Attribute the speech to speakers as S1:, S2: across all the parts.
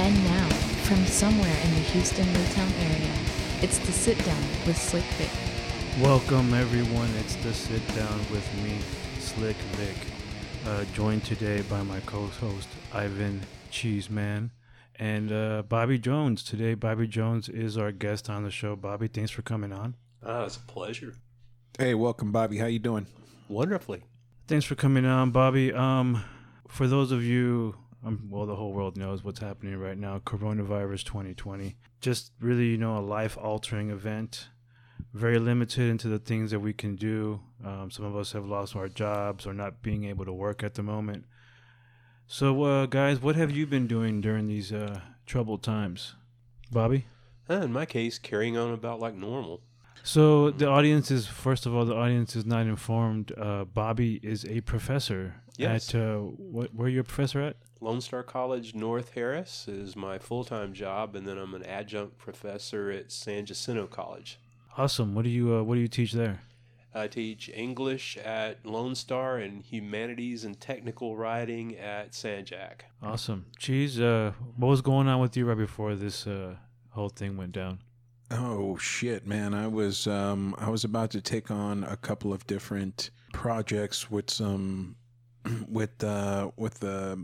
S1: And now, from somewhere in the Houston Midtown area, it's the sit down with Slick Vic.
S2: Welcome, everyone. It's the sit down with me, Slick Vic. Uh, joined today by my co host, Ivan Cheeseman, and uh, Bobby Jones. Today, Bobby Jones is our guest on the show. Bobby, thanks for coming on.
S3: Ah, it's a pleasure.
S4: Hey, welcome, Bobby. How you doing?
S3: Wonderfully.
S2: Thanks for coming on, Bobby. Um, for those of you, um, well, the whole world knows what's happening right now. Coronavirus 2020, just really, you know, a life-altering event. Very limited into the things that we can do. Um, some of us have lost our jobs or not being able to work at the moment. So, uh, guys, what have you been doing during these uh, troubled times, Bobby?
S3: Uh, in my case, carrying on about like normal.
S2: So the audience is first of all the audience is not informed. Uh, Bobby is a professor
S3: Yes.
S2: at uh, what? Where you a professor at?
S3: Lone Star College North Harris is my full time job, and then I'm an adjunct professor at San Jacinto College.
S2: Awesome. What do you uh, What do you teach there?
S3: I teach English at Lone Star and Humanities and Technical Writing at San Jac.
S2: Awesome. Cheese. uh, what was going on with you right before this uh, whole thing went down?
S4: Oh shit, man! I was um, I was about to take on a couple of different projects with some with uh, with uh,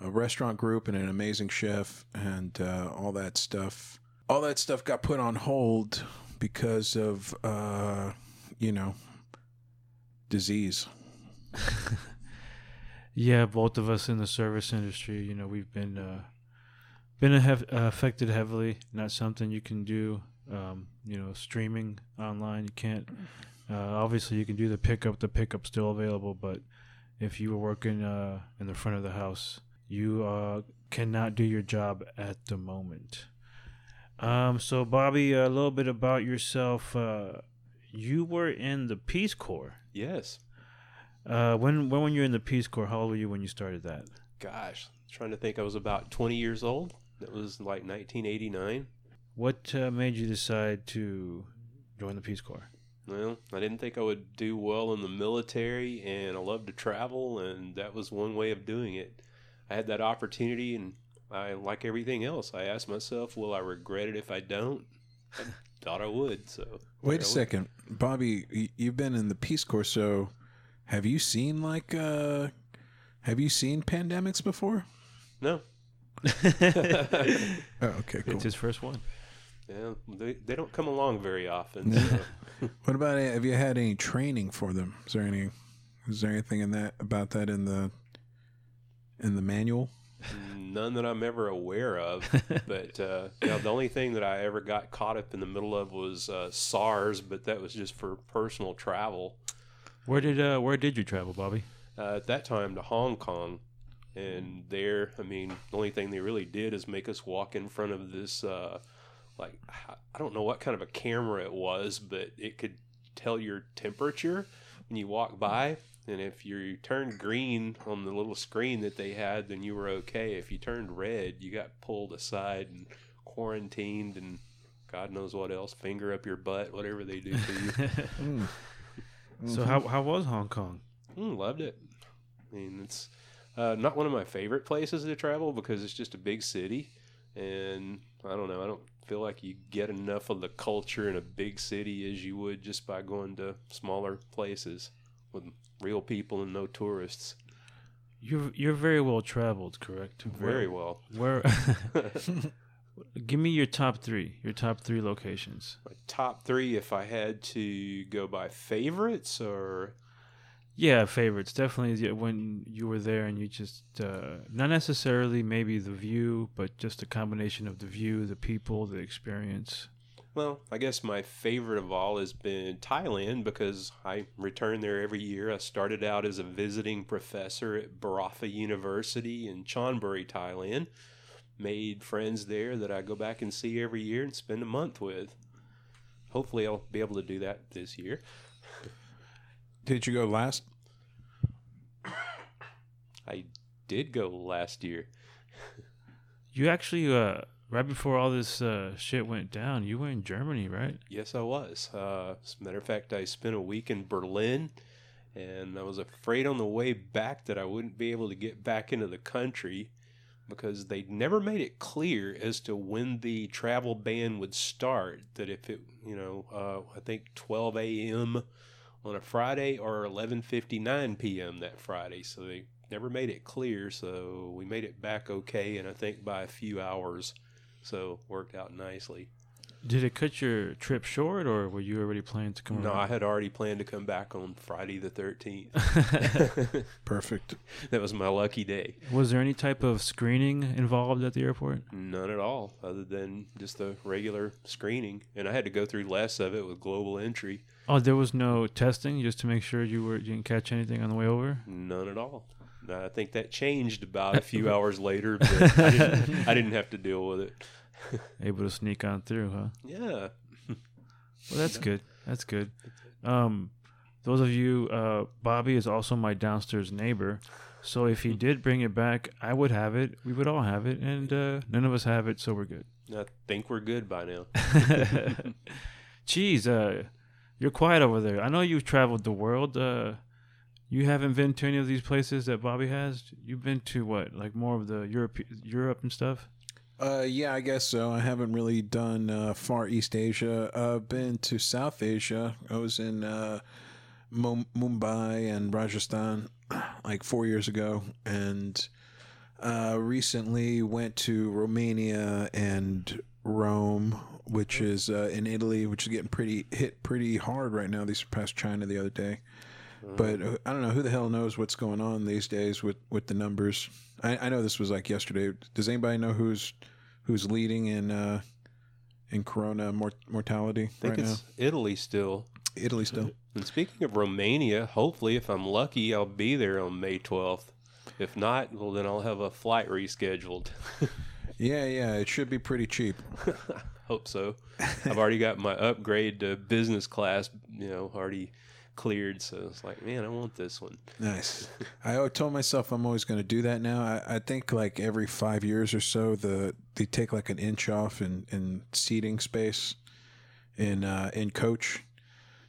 S4: a restaurant group and an amazing chef and uh, all that stuff. All that stuff got put on hold because of uh, you know disease.
S2: Yeah, both of us in the service industry, you know, we've been uh, been uh, affected heavily. Not something you can do. Um, you know, streaming online, you can't. Uh, obviously, you can do the pickup. The pickup's still available, but if you were working uh, in the front of the house, you uh, cannot do your job at the moment. Um, so, Bobby, a little bit about yourself. Uh, you were in the Peace Corps.
S3: Yes.
S2: Uh, when when were you in the Peace Corps? How old were you when you started that?
S3: Gosh, trying to think. I was about 20 years old. That was like 1989.
S2: What uh, made you decide to join the Peace Corps?
S3: Well, I didn't think I would do well in the military, and I love to travel, and that was one way of doing it. I had that opportunity, and I, like everything else, I asked myself, will I regret it if I don't? I thought I would, so.
S4: Wait a second, Bobby. You've been in the Peace Corps, so have you seen like uh, have you seen pandemics before?
S3: No.
S4: Oh, okay, cool.
S2: It's his first one.
S3: Yeah, they, they don't come along very often. So.
S4: What about have you had any training for them? Is there any is there anything in that about that in the in the manual?
S3: None that I'm ever aware of. But uh, you know, the only thing that I ever got caught up in the middle of was uh, SARS, but that was just for personal travel.
S2: Where did uh, where did you travel, Bobby?
S3: uh, at that time to Hong Kong. And there, I mean, the only thing they really did is make us walk in front of this, uh, like, I don't know what kind of a camera it was, but it could tell your temperature when you walk by. And if you turned green on the little screen that they had, then you were okay. If you turned red, you got pulled aside and quarantined and God knows what else, finger up your butt, whatever they do to you.
S2: So how how was Hong Kong?
S3: Mm, loved it. I mean, it's uh, not one of my favorite places to travel because it's just a big city, and I don't know. I don't feel like you get enough of the culture in a big city as you would just by going to smaller places with real people and no tourists.
S2: You're you're very well traveled, correct?
S3: Very well.
S2: Where? Give me your top three. Your top three locations.
S3: My top three, if I had to go by favorites, or
S2: Yeah, favorites. Definitely when you were there and you just uh, not necessarily maybe the view, but just a combination of the view, the people, the experience.
S3: Well, I guess my favorite of all has been Thailand because I return there every year. I started out as a visiting professor at Burapha University in Chonburi, Thailand. Made friends there that I go back and see every year and spend a month with. Hopefully, I'll be able to do that this year.
S4: Did you go last?
S3: I did go last year.
S2: You actually uh, right before all this uh, shit went down, you were in Germany, right?
S3: Yes, I was. Uh, as a matter of fact, I spent a week in Berlin, and I was afraid on the way back that I wouldn't be able to get back into the country. because they never made it clear as to when the travel ban would start. That if it, you know, uh, I think 12 a.m. on a Friday or 11:59 p.m. that Friday. So they never made it clear. So we made it back okay, and I think by a few hours. So worked out nicely.
S2: Did it cut your trip short, or were you already planning to come? Back?
S3: No, I had already planned to come back on Friday the 13th.
S4: Perfect.
S3: that was my lucky day.
S2: Was there any type of screening involved at the airport?
S3: None at all, other than just the regular screening. And I had to go through less of it with global entry.
S2: Oh, there was no testing just to make sure you were you didn't catch anything on the way over.
S3: None at all. I think that changed about a few hours later, but I didn't, I didn't have to deal with it.
S2: Able to sneak on through, huh?
S3: Yeah.
S2: Well, that's good. That's good. Um, those of you, uh, Bobby is also my downstairs neighbor. So if he did bring it back, I would have it. We would all have it, and uh, none of us have it, so we're good.
S3: I think we're good by now.
S2: Cheese, uh, you're quiet over there. I know you've traveled the world. Uh, you haven't been to any of these places that Bobby has. You've been to what, like more of the Europe, Europe and stuff.
S4: Uh, yeah, I guess so. I haven't really done uh, Far East Asia. I've been to South Asia. I was in uh, Mum- Mumbai and Rajasthan like four years ago, and uh, recently went to Romania and Rome, which is uh, in Italy, which is getting pretty hit pretty hard right now. They surpassed China the other day. But uh, I don't know who the hell knows what's going on these days with, with the numbers. I, I know this was like yesterday. Does anybody know who's who's leading in uh, in corona mort- mortality
S3: I think
S4: right now?
S3: it's Italy still.
S4: Italy still.
S3: And speaking of Romania, hopefully, if I'm lucky, I'll be there on May 12th. If not, well, then I'll have a flight rescheduled.
S4: Yeah, yeah. It should be pretty cheap.
S3: Hope so. I've already got my upgrade to business class, you know, already cleared. So it's like, man, I want this one.
S4: Nice. I told myself I'm always going to do that now. I, I think like every five years or so, the they take like an inch off in, in seating space in uh, in coach,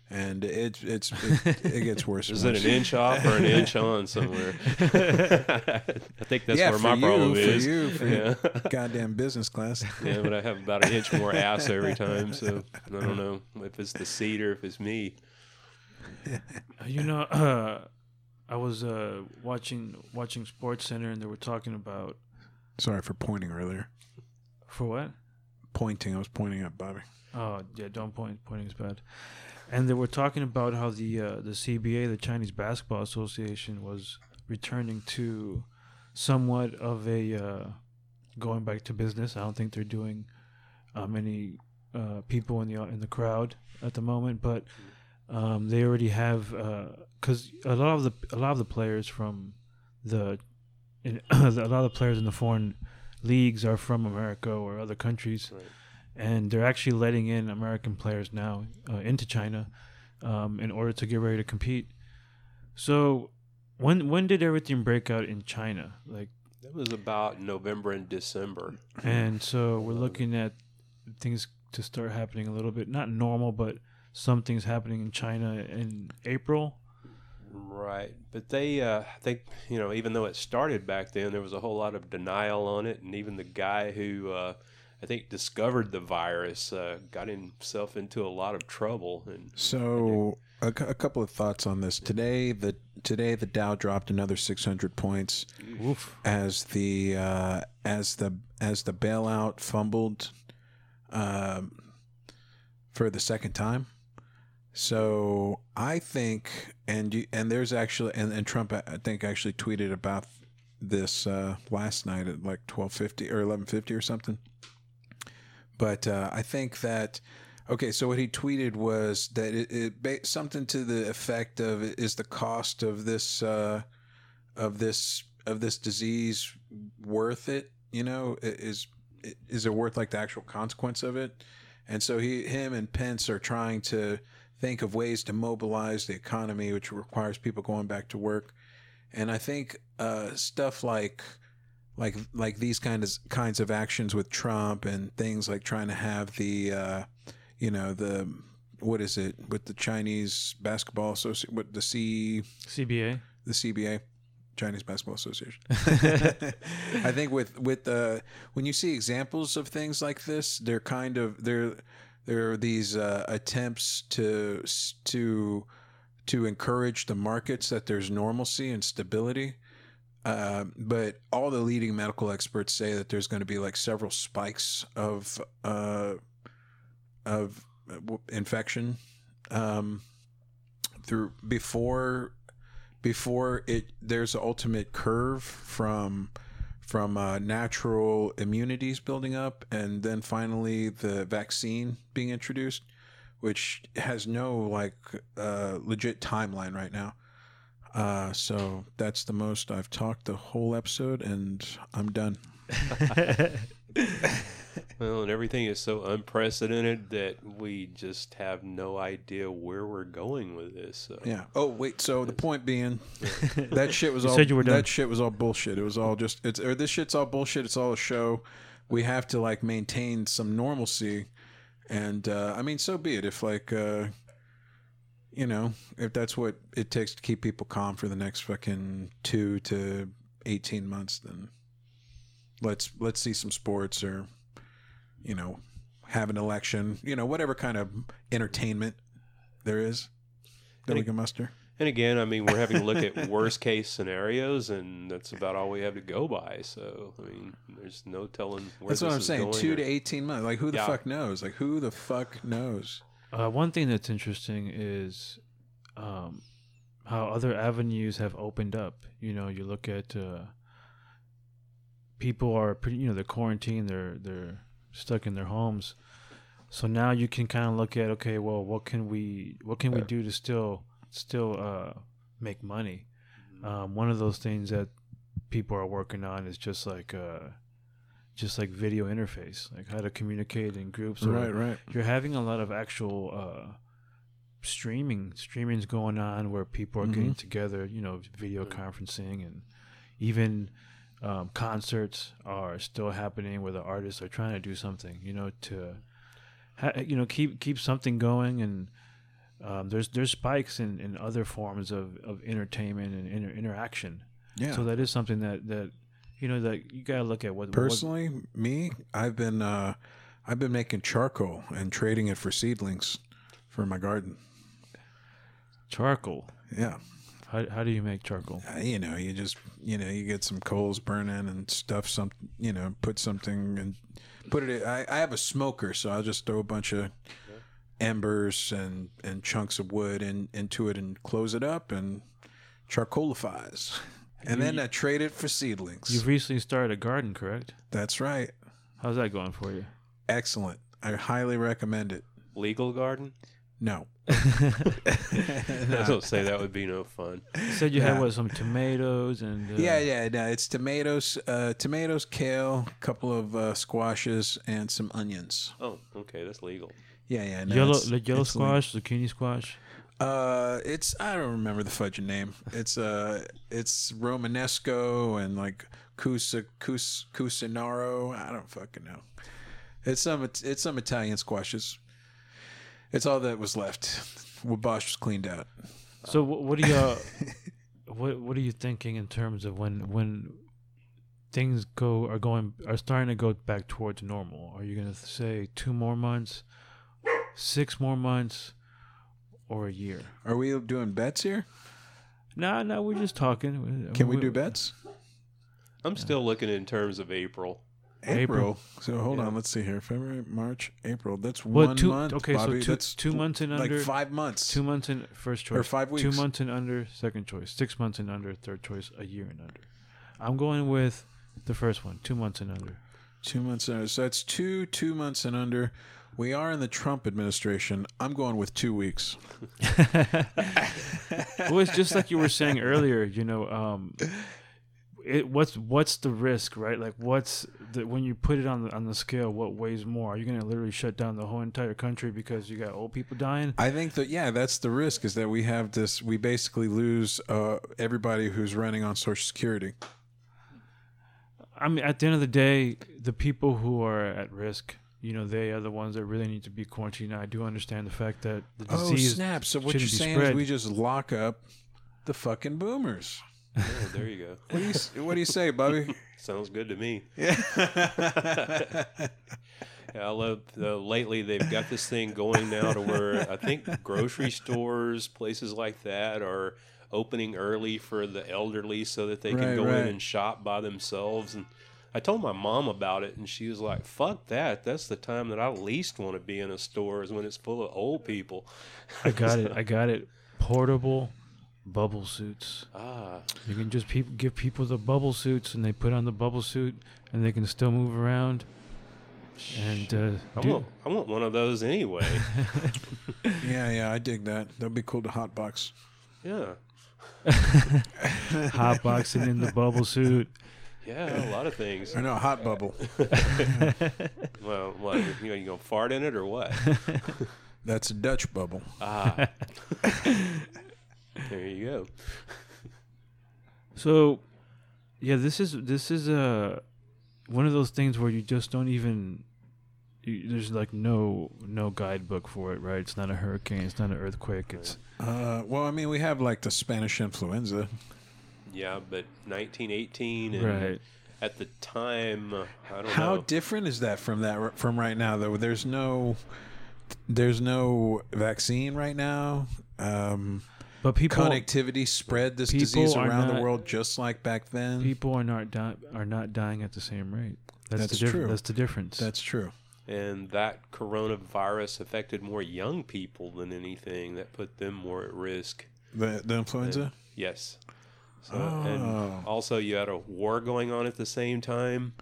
S4: and it it's it, it gets worse.
S3: Is it an inch off or an inch on somewhere? I think that's
S4: yeah,
S3: where my
S4: you,
S3: problem
S4: for
S3: is.
S4: you, for
S3: yeah.
S4: goddamn business class.
S3: yeah, but I have about an inch more ass every time, so I don't know if it's the seat or if it's me.
S2: You know, uh, I was uh, watching watching Sports Center, and they were talking about
S4: Sorry for pointing earlier.
S2: for what?
S4: Pointing, I was pointing at Bobby.
S2: Oh yeah, don't point. Pointing is bad. And they were talking about how the uh, the CBA, the Chinese Basketball Association, was returning to somewhat of a uh, going back to business. I don't think they're doing uh, many uh, people in the in the crowd at the moment, but um, they already have because a lot of the a lot of the players from the in, a lot of the players in the foreign leagues are from America or other countries
S3: Right.
S2: and they're actually letting in American players now uh, into China um, in order to get ready to compete. So, when when did everything break out in China? Like,
S3: That was about November and December.
S2: and so we're looking at things to start happening a little bit, not normal, but some things happening in China in April.
S3: Right. But they, uh, I think, you know, even though it started back then, there was a whole lot of denial on it. And even the guy who, uh, I think, discovered the virus uh, got himself into a lot of trouble. And
S4: So a, a couple of thoughts on this today. The today the Dow dropped another 600 points
S2: Oof.
S4: as the uh, as the as the bailout fumbled um, for the second time. So I think, and you, and there's actually, and, and Trump I think actually tweeted about this uh, last night at like 12:50 or 11:50 or something. But uh, I think that okay, so what he tweeted was that it, it something to the effect of is the cost of this uh, of this of this disease worth it? You know, is is it worth like the actual consequence of it? And so he, him, and Pence are trying to think of ways to mobilize the economy, which requires people going back to work. And I think uh, stuff like like like these kind of kinds of actions with Trump and things like trying to have the uh, you know the what is it with the Chinese basketball association with the C
S2: CBA.
S4: the CBA Chinese Basketball Association. I think with with uh, when you see examples of things like this, they're kind of they're there are these uh, attempts to to to encourage the markets that there's normalcy and stability. Uh, but all the leading medical experts say that there's going to be like several spikes of uh, of uh, infection um, through before before it there's an ultimate curve from from uh, natural immunities building up and then finally the vaccine being introduced which has no like uh, legit timeline right now. Uh, so that's the most i've talked the whole episode and i'm done
S3: Well, and everything is so unprecedented that we just have no idea where we're going with this. So.
S4: yeah. Oh wait so the point being that shit was
S2: You
S4: all
S2: said you were done.
S4: that shit was all bullshit. It was all just it's or this shit's all bullshit. It's all a show. We have to like maintain some normalcy. And uh i mean so be it. If like uh you know if that's what it takes to keep people calm for the next fucking 2 to 18 months then let's let's see some sports or you know have an election you know whatever kind of entertainment there is that we can muster
S3: And again, I mean, we're having to look at worst case scenarios, and that's about all we have to go by. So, I mean, there's no telling where
S4: That's what I'm
S3: is
S4: saying. Two
S3: or-
S4: to eighteen months. Like who the
S3: Yeah.
S4: fuck knows? Like who the fuck knows?
S2: Uh, one thing that's interesting is um, how other avenues have opened up. You know, you look at uh, people are pretty, you know, they're quarantined, they're they're stuck in their homes. So now you can kind of look at, okay, well, what can we what can we do to still still uh, make money? Um, one of those things that people are working on is just like uh, just like video interface, like how to communicate in groups. or-
S4: right, right.
S2: you're having a lot of actual uh, streaming streaming's going on where people are getting together you know video conferencing and even um, concerts are still happening where the artists are trying to do something you know to ha- you know keep keep something going and um, there's there's spikes in, in other forms of, of entertainment and inter- interaction
S4: Yeah.
S2: so that is something that that you know that you gotta look at what what-
S4: Personally, me, I've been uh I've been making charcoal and trading it for seedlings for my garden.
S2: charcoal
S4: Yeah.
S2: How, how do you make charcoal
S4: Uh, you know, you just you know, you get some coals burning and stuff some you know, put something and put it I, I have a smoker, so I'll just throw a bunch of embers and and chunks of wood in, into it and close it up and charcoalifies. And then I trade it for seedlings.
S2: You've recently started a garden, correct?
S4: That's right.
S2: How's that going for you?
S4: Excellent. I highly recommend it.
S3: Legal garden?
S4: No.
S3: I was going to say that would be no fun.
S2: You said you
S4: Yeah.
S2: had what some tomatoes and uh,
S4: Yeah, yeah, no. It's tomatoes, uh, tomatoes, kale, a couple of uh, squashes, and some onions.
S3: Oh, okay, that's legal.
S4: Yeah, yeah. No,
S2: yellow
S4: it's-
S2: like yellow
S4: it's like-
S2: squash, zucchini squash.
S4: Uh, it's I don't remember the fudging name. It's uh, it's Romanesco and like Cusa Cus Cusinaro. I don't fucking know. It's some it's some Italian squashes. It's all that was left. Wabash was cleaned out.
S2: So what, what do you uh, what what are you thinking in terms of when when things go are going are starting to go back towards normal? Are you gonna say two more months, six more months, or a year?
S4: Are we doing bets here?
S2: No, no, we're just talking.
S4: Can we do bets?
S3: I'm still looking in terms of April.
S4: April.
S2: April.
S4: So hold
S3: Yeah.
S4: on, let's see here. February, March, April. That's
S2: What,
S4: one
S2: two-
S4: month.
S2: okay, so two-
S4: That's
S2: two months and
S4: like
S2: under-
S4: five months.
S2: Two months in first choice,
S4: Or five weeks.
S2: Two months and under second choice. Six months and under third choice. A year and under. I'm going with the first one. Two months and under.
S4: Two months and under. So that's two, two months and under. We are in the Trump administration. I'm going with two weeks.
S2: well, it's just like you were saying earlier. You know, um, it, what's what's the risk, right? Like, what's the, when you put it on the on the scale? What weighs more? Are you going to literally shut down the whole entire country because you got old people dying?
S4: I think that yeah, that's the risk is that we have this. We basically lose uh, everybody who's running on Social Security.
S2: I mean, at the end of the day, the people who are at risk, you know, they are the ones that really need to be quarantined. I do understand the fact that the disease.
S4: Oh
S2: disease.
S4: snap! So what you're saying is we just lock up the fucking boomers.
S3: Oh, there you go.
S4: What do you What do you say, Bobby?
S3: Sounds good to me.
S4: Yeah.
S3: Yeah, I love. Uh, lately, they've got this thing going now to where I think grocery stores, places like that, are opening early for the elderly so that they can go
S4: right.
S3: in and shop by themselves. And I told my mom about it, and she was like, "Fuck that! That's the time that I least want to be in a store is when it's full of old people."
S2: I got it. I got it. Portable bubble suits.
S3: Ah,
S2: You can just peop give people the bubble suits, and they put on the bubble suit, and they can still move around. And uh,
S3: I
S2: do-
S3: want, I want one of those anyway.
S4: yeah, yeah, I dig that. That'd be cool to hotbox.
S3: yeah,
S2: hotboxing in the bubble suit.
S3: yeah, a lot of things.
S4: Or no, hot bubble.
S3: Well, what you know, you gonna fart in it or what?
S4: That's a Dutch bubble.
S3: Ah, there you go.
S2: So, yeah, this is this is uh, one of those things where you just don't even. You, there's like no no guidebook for it, right? It's not a hurricane. It's not an earthquake. It's
S4: Uh, well, I mean, we have like the Spanish influenza.
S3: Yeah, but 1918 and
S2: right.
S3: at the time, uh, I don't
S4: How
S3: know.
S4: different is that from that from right now? Though there's no, there's no vaccine right now. Um,
S2: But people
S4: connectivity spread this disease
S2: are
S4: around the world just like back then.
S2: people are not di- are not dying at the same rate. That's,
S4: That's
S2: the diff-
S4: true.
S2: That's the difference.
S4: That's true.
S3: and that coronavirus affected more young people than anything. That put them more at risk.
S4: The the influenza.
S3: Yes. So,
S4: Oh.
S3: And also, you had a war going on at the same time.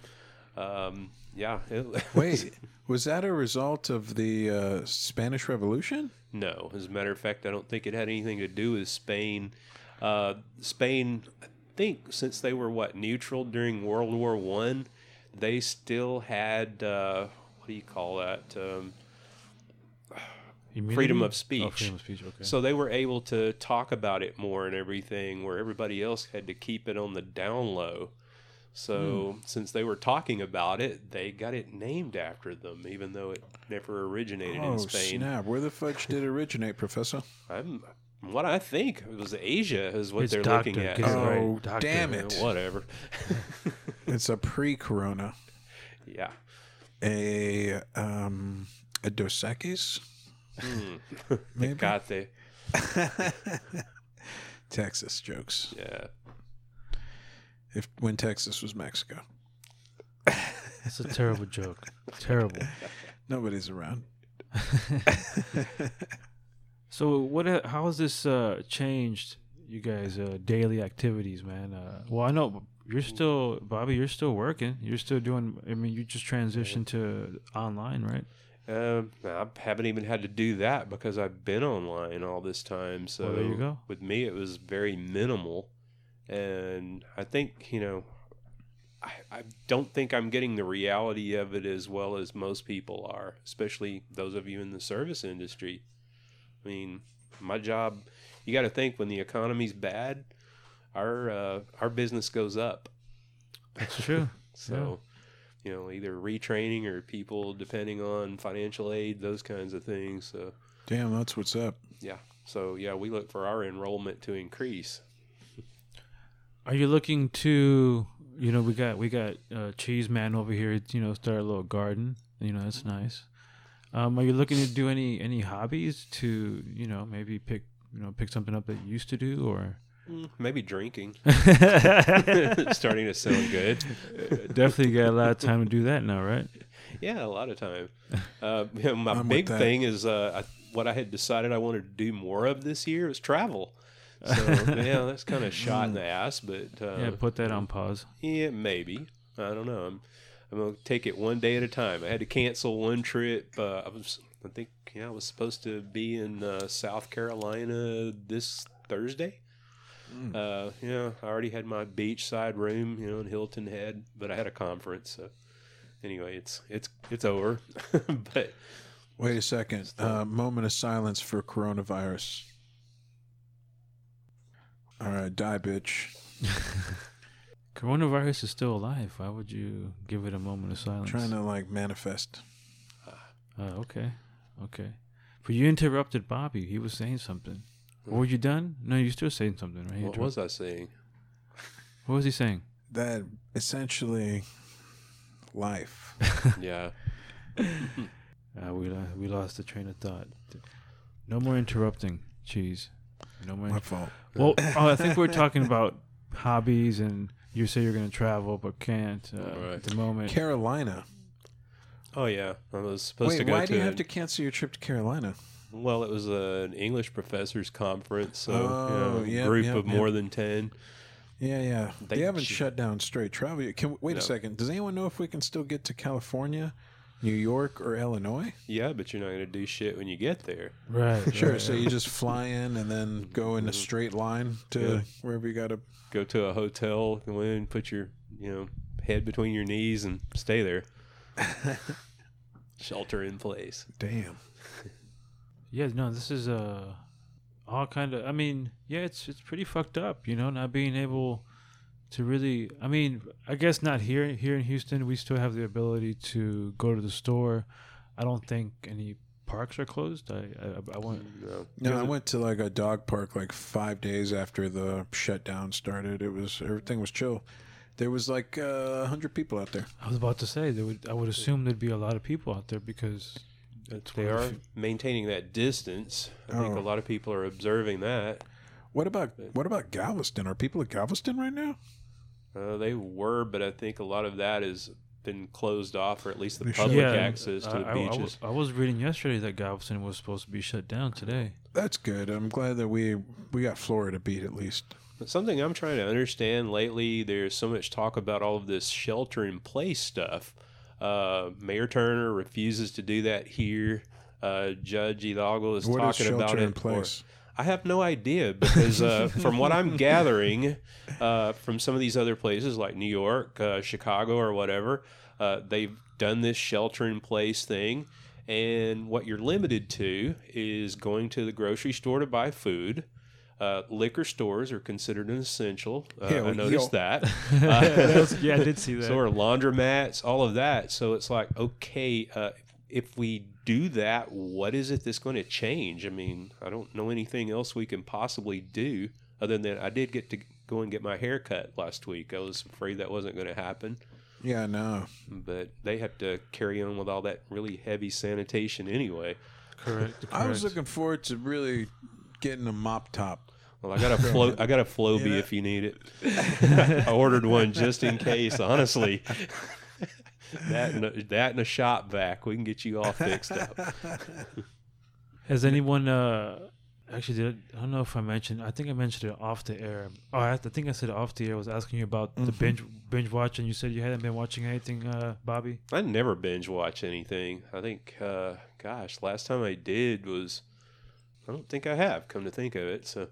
S3: Um, yeah. It,
S4: Wait, was that a result of the uh, Spanish Revolution?
S3: No, as a matter of fact, I don't think it had anything to do with Spain. Uh, Spain, I think, since they were what neutral during World War One, they still had uh, what do you call that? Um, freedom of
S2: Oh,
S3: speech.
S2: freedom of speech. Okay.
S3: So they were able to talk about it more and everything, where everybody else had to keep it on the down low. So since they were talking about it, they got it named after them, even though it never originated
S4: oh
S3: in Spain.
S4: snap! Where the fudge did it originate, Professor?
S3: I'm what I think it was Asia is what
S2: It's
S3: they're
S2: doctor.
S3: looking at.
S4: Oh,
S2: right. Doctor.
S4: damn it!
S3: Whatever.
S4: It's a pre-corona.
S3: yeah.
S4: A um a Dos Equis?
S3: Hmm.
S4: Maybe.
S3: Tecate.
S4: Texas jokes.
S3: Yeah.
S4: If when Texas was Mexico,
S2: That's a terrible joke. Terrible.
S4: nobody's around.
S2: So what? How has this uh, changed you guys' uh, daily activities, man? Uh, well, I know you're still Bobby. You're still working. You're still doing. I mean, you just transitioned to online, right?
S3: Um, I haven't even had to do that because I've been online all this time. So
S2: Well, there you go.
S3: with me, it was very minimal, and I think you know, I, I don't think I'm getting the reality of it as well as most people are, especially those of you in the service industry. I mean, my job, you got to think when the economy's bad, our uh, our business goes up.
S2: That's true.
S3: So, you know, either retraining or people depending on financial aid, those kinds of things. So,
S4: Damn, that's what's up.
S3: yeah. So, yeah, we look for our enrollment to increase.
S2: Are you looking to? You know, we got we got uh, Cheese Man over here. You know, start a little garden. You know, that's nice. Um, are you looking to do any any hobbies to you know maybe pick you know pick something up that you used to do or?
S3: Mm, Maybe drinking. Starting to sound good.
S2: Definitely got a lot of time to do that now, right?
S3: Yeah, a lot of time. Uh, you know, my
S4: I'm
S3: big thing is uh, I, what I had decided I wanted to do more of this year was travel. So, yeah, that's kind of shot in the ass, but uh,
S2: Yeah, put that on pause.
S3: Yeah, maybe. I don't know. I'm I'm gonna take it one day at a time. I had to cancel one trip. Uh, I was I think yeah I was supposed to be in uh, South Carolina this Thursday. Uh, yeah, I already had my beachside room, you know, in Hilton Head, but I had a conference. So anyway, it's it's it's over. but
S4: Wait a second. Uh, moment of silence for coronavirus. All right, die, bitch.
S2: Coronavirus is still alive. Why would you give it a moment of silence?
S4: trying to like manifest.
S2: Oh, okay, okay. But you interrupted Bobby. He was saying something. Or were you done? No, you're still saying something, right? You
S3: what
S2: interrupt-
S3: was I saying?
S2: What was he saying?
S4: that essentially life.
S3: Yeah.
S2: Uh, we lo- we lost the train of thought. No more interrupting, cheese. No more.
S4: My fault.
S2: Well, oh, I think we're talking about hobbies, and you say you're going to travel but can't uh,
S3: Right.
S2: at the moment.
S4: Carolina.
S3: Oh yeah, I was supposed
S4: Wait,
S3: to go
S4: why
S3: to.
S4: do you
S3: a-
S4: have to cancel your trip to Carolina?
S3: Well, it was an English professors conference, so
S4: Oh,
S3: you know,
S4: yep,
S3: group
S4: yep,
S3: of
S4: yep.
S3: more than ten.
S4: Yeah, yeah. They,
S3: They
S4: haven't
S3: sh-
S4: shut down straight travel. yet. Can wait
S3: No.
S4: a second. Does anyone know if we can still get to California, New York, or Illinois?
S3: Yeah, but you're not going to do shit when you get there.
S2: Right.
S4: Sure.
S2: right.
S4: So you just fly in and then go in a straight line to
S3: Yeah.
S4: wherever you got to.
S3: Go to a hotel, go in, put your you know head between your knees, and stay there. Shelter in place.
S4: Damn.
S2: Yeah, no, this is uh all kind of. I mean, yeah, it's it's pretty fucked up, you know, not being able to really. I mean, I guess not here here in Houston. We still have the ability to go to the store. I don't think any parks are closed. I I, I went.
S3: No.
S4: No, I went to like a dog park like five days after the shutdown started. It was everything was chill. There was like uh, a hundred people out there.
S2: I was about to say there would. I would assume there'd be a lot of people out there because it's
S3: They are maintaining that distance. I think
S4: Oh.
S3: a lot of people are observing that.
S4: What about what about Galveston? Are people at Galveston right now?
S3: Uh, they were, but I think a lot of that has been closed off, or at least the
S4: They
S3: public
S4: it down.
S3: access to the
S2: I, I- I w-
S3: beaches.
S2: I was reading yesterday that Galveston was supposed to be shut down today.
S4: That's good. I'm glad that we we got Florida beat at least.
S3: But something I'm trying to understand lately, there's so much talk about all of this shelter in place stuff. Uh, Mayor Turner refuses to do that here. Uh, Judge Hidalgo is
S4: What is
S3: talking about
S4: shelter
S3: it.
S4: in place?
S3: I have no idea because uh, from what I'm gathering uh, from some of these other places like New York, uh, Chicago, or whatever, uh, they've done this shelter in place thing. And what you're limited to is going to the grocery store to buy food. Uh, liquor stores are considered an essential. Uh,
S4: Yeah,
S3: I noticed that.
S2: Was- yeah, I did see that.
S3: So are laundromats, all of that. So it's like, okay, uh, if we do that, what is it that's going to change? I mean, I don't know anything else we can possibly do other than I did get to go and get my hair cut last week. I was afraid that wasn't going to happen,
S4: Yeah, no.
S3: but they have to carry on with all that really heavy sanitation anyway.
S2: correct.
S4: I was looking forward to really getting a mop top.
S3: Well, I got a flow. I got a Flowbee
S4: Yeah.
S3: if you need it. I ordered one just in case. Honestly, that and a, that and a shop vac, we can get you all fixed up.
S2: Has anyone uh actually did I don't know if I mentioned I think I mentioned it off the air. Oh, I, I think I said off the air. I was asking you about the
S4: Mhm.
S2: binge binge watch, and you said you hadn't been watching anything, uh, Bobby.
S3: I never binge watch anything. I think, uh, gosh, last time I did was. I don't think I have. Come to think of it, so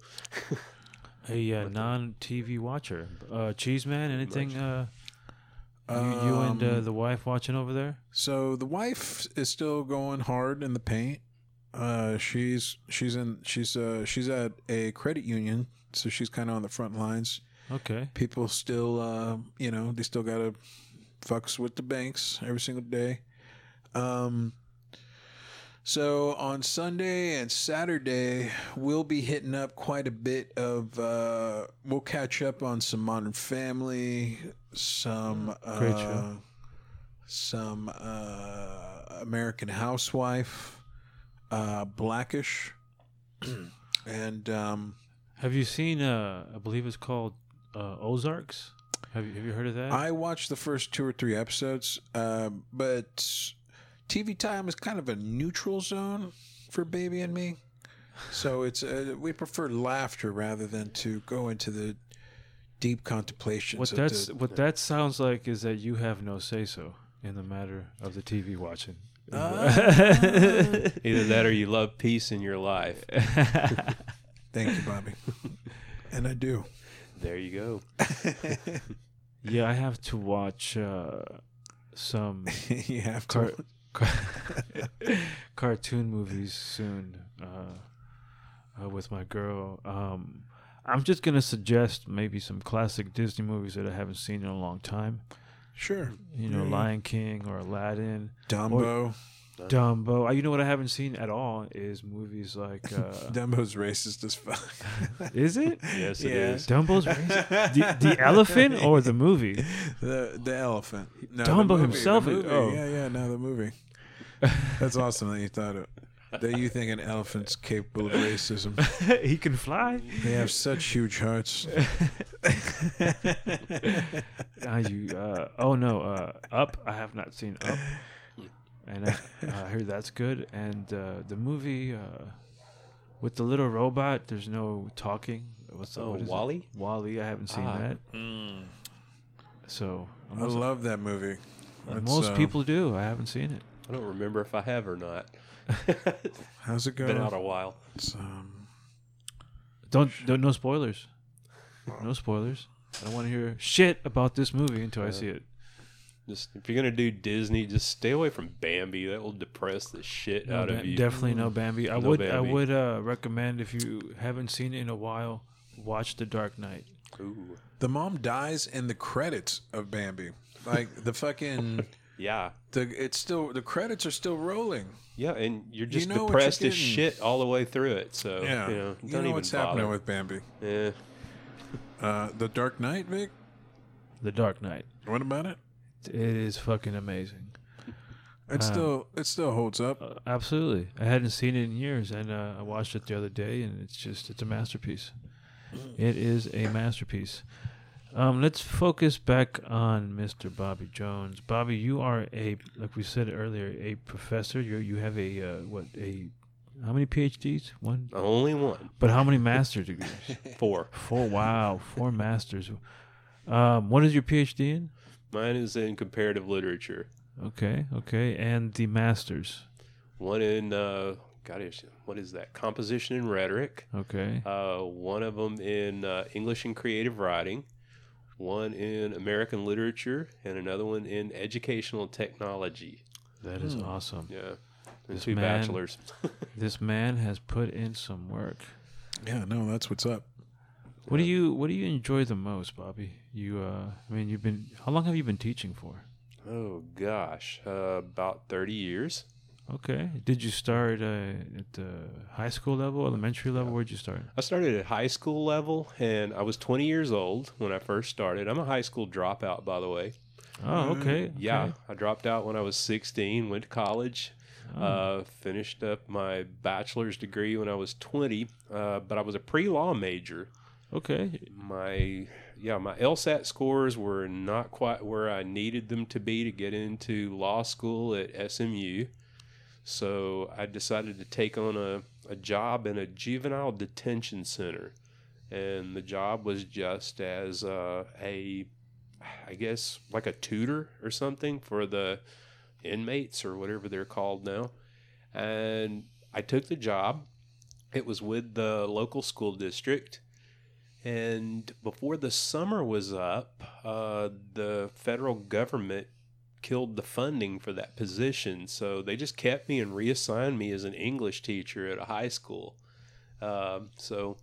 S2: A uh, non TV watcher, uh, Cheese Man. Anything?
S3: much.
S2: Uh, you, you and uh,
S4: Um,
S2: the wife watching over there?
S4: So the wife is still going hard in the paint. Uh, she's she's in she's uh she's at a credit union, so she's kind of on the front lines.
S2: Okay.
S4: People still, uh, you know, they still gotta fucks with the banks every single day. Um. So on Sunday and Saturday, we'll be hitting up quite a bit of. Uh, we'll catch up on some Modern Family, some
S2: Great
S4: uh,
S2: show.
S4: some uh, American Housewife, uh, Blackish, and um,
S2: Have you seen? Uh, I believe it's called uh, Ozarks. Have you Have you heard of that?
S4: I watched the first two or three episodes, uh, but TV time is kind of a neutral zone for baby and me. So it's uh, we prefer laughter rather than to go into the deep contemplations.
S2: what
S4: of
S2: that's
S4: the,
S2: what that sounds like is that you have no say so in the matter of the TV watching.
S3: either that or you love peace in your life.
S4: thank you, Bobby, and I do.
S3: There you go.
S2: yeah, I have to watch uh, some
S4: you have
S2: car-
S4: to.
S2: car- cartoon movies soon uh, uh, with my girl. Um, I'm just gonna suggest maybe some classic Disney movies that I haven't seen in a long time.
S4: Sure,
S2: You know,
S4: Yeah.
S2: Lion King or Aladdin.
S4: Dumbo.
S2: Dumbo. Uh, You know what I haven't seen at all is movies like. Uh,
S4: Dumbo's racist as fuck.
S2: is it
S3: Yes, it
S4: Yeah.
S3: is.
S2: Dumbo's racist? the, the elephant or the movie?
S4: the the elephant. No,
S2: Dumbo
S4: the movie,
S2: himself
S4: The movie.
S2: oh.
S4: Yeah, yeah. No, the movie. That's awesome that you thought it. That you think an elephant's capable of racism.
S2: he can fly.
S4: They have such huge hearts.
S2: Ah, you. Uh, oh no. Uh, Up. I have not seen Up, and I, I heard that's good. And uh, the movie uh, with the little robot. There's no talking. What's the,
S3: Oh,
S2: what is it?
S3: WALL-E.
S2: I haven't seen
S3: Ah.
S2: that. So
S4: I love that movie. It's,
S2: most
S4: uh,
S2: people do. I haven't seen it.
S3: I don't remember if I have or not.
S4: How's it going?
S3: Been
S4: going?
S3: out a while.
S4: It's, um,
S2: Don't, don't no spoilers. No spoilers. I don't want to hear shit about this movie until I see it.
S3: Just if you're gonna do Disney, just stay away from Bambi. That will depress the shit
S2: No
S3: out
S2: Ba-
S3: of you.
S2: Definitely no Bambi. I
S3: No
S2: would I
S3: Bambi.
S2: would uh, recommend if you haven't seen it in a while, watch The Dark Knight.
S3: Ooh.
S4: the mom dies in the credits of Bambi. Like the fucking
S3: Yeah.
S4: the it's still the credits are still rolling.
S3: Yeah, and you're just
S4: know what
S3: depressed
S4: you're
S3: as
S4: getting.
S3: shit all the way through it. So
S4: Yeah,
S3: you know, don't
S4: know
S3: even
S4: what's
S3: bother.
S4: happening with Bambi.
S3: Yeah.
S4: Uh, the Dark Knight, Vic.
S2: The Dark Knight.
S4: What about it?
S2: It is fucking amazing.
S4: It
S2: Uh,
S4: still it still holds up.
S2: Uh, absolutely. I hadn't seen it in years, and uh, I watched it the other day, and it's just it's a masterpiece. It is a masterpiece. Um, let's focus back on Mr. Bobby Jones. Bobby, you are a like we said earlier, a professor. You you have a uh, what a how many PhDs? One,
S3: Only one.
S2: but how many master's degrees?
S3: Four.
S2: Four. Wow, four masters. Um, what is your PhD in?
S3: Mine is in comparative literature.
S2: Okay, okay, and the masters.
S3: One in uh, God, is- what is that? Composition and rhetoric.
S2: Okay,
S3: Uh, one of them in uh, English and creative writing. One in American literature, and another one in educational technology.
S2: that is
S4: Hmm.
S2: awesome.
S3: Yeah, and
S2: This
S3: two
S2: man-
S3: bachelors.
S2: This man has put in some work.
S4: Yeah, no, that's what's up.
S2: What do you What do you enjoy the most, Bobby? You, uh, I mean, you've been. How long have you been teaching for?
S3: Oh gosh, uh, about thirty years.
S2: Okay. Did you start uh, at the high school level, elementary level? Where'd you start?
S3: I started at high school level, and I was 20 years old when I first started. I'm a high school dropout, by the way.
S2: Oh, okay.
S3: Yeah,
S2: okay.
S3: I dropped out when I was 16, went to college,
S2: Oh.
S3: uh, finished up my bachelor's degree when I was 20, uh, but I was a pre-law major.
S2: okay.
S3: My yeah, my LSAT scores were not quite where I needed them to be to get into law school at SMU. So I decided to take on a, a job in a juvenile detention center. And the job was just as uh, a, I guess, like a tutor or something for the inmates or whatever they're called now. And I took the job. It was with the local school district. And before the summer was up, uh, the federal government killed the funding for that position. So they just kept me and reassigned me as an English teacher at a high school. Um, so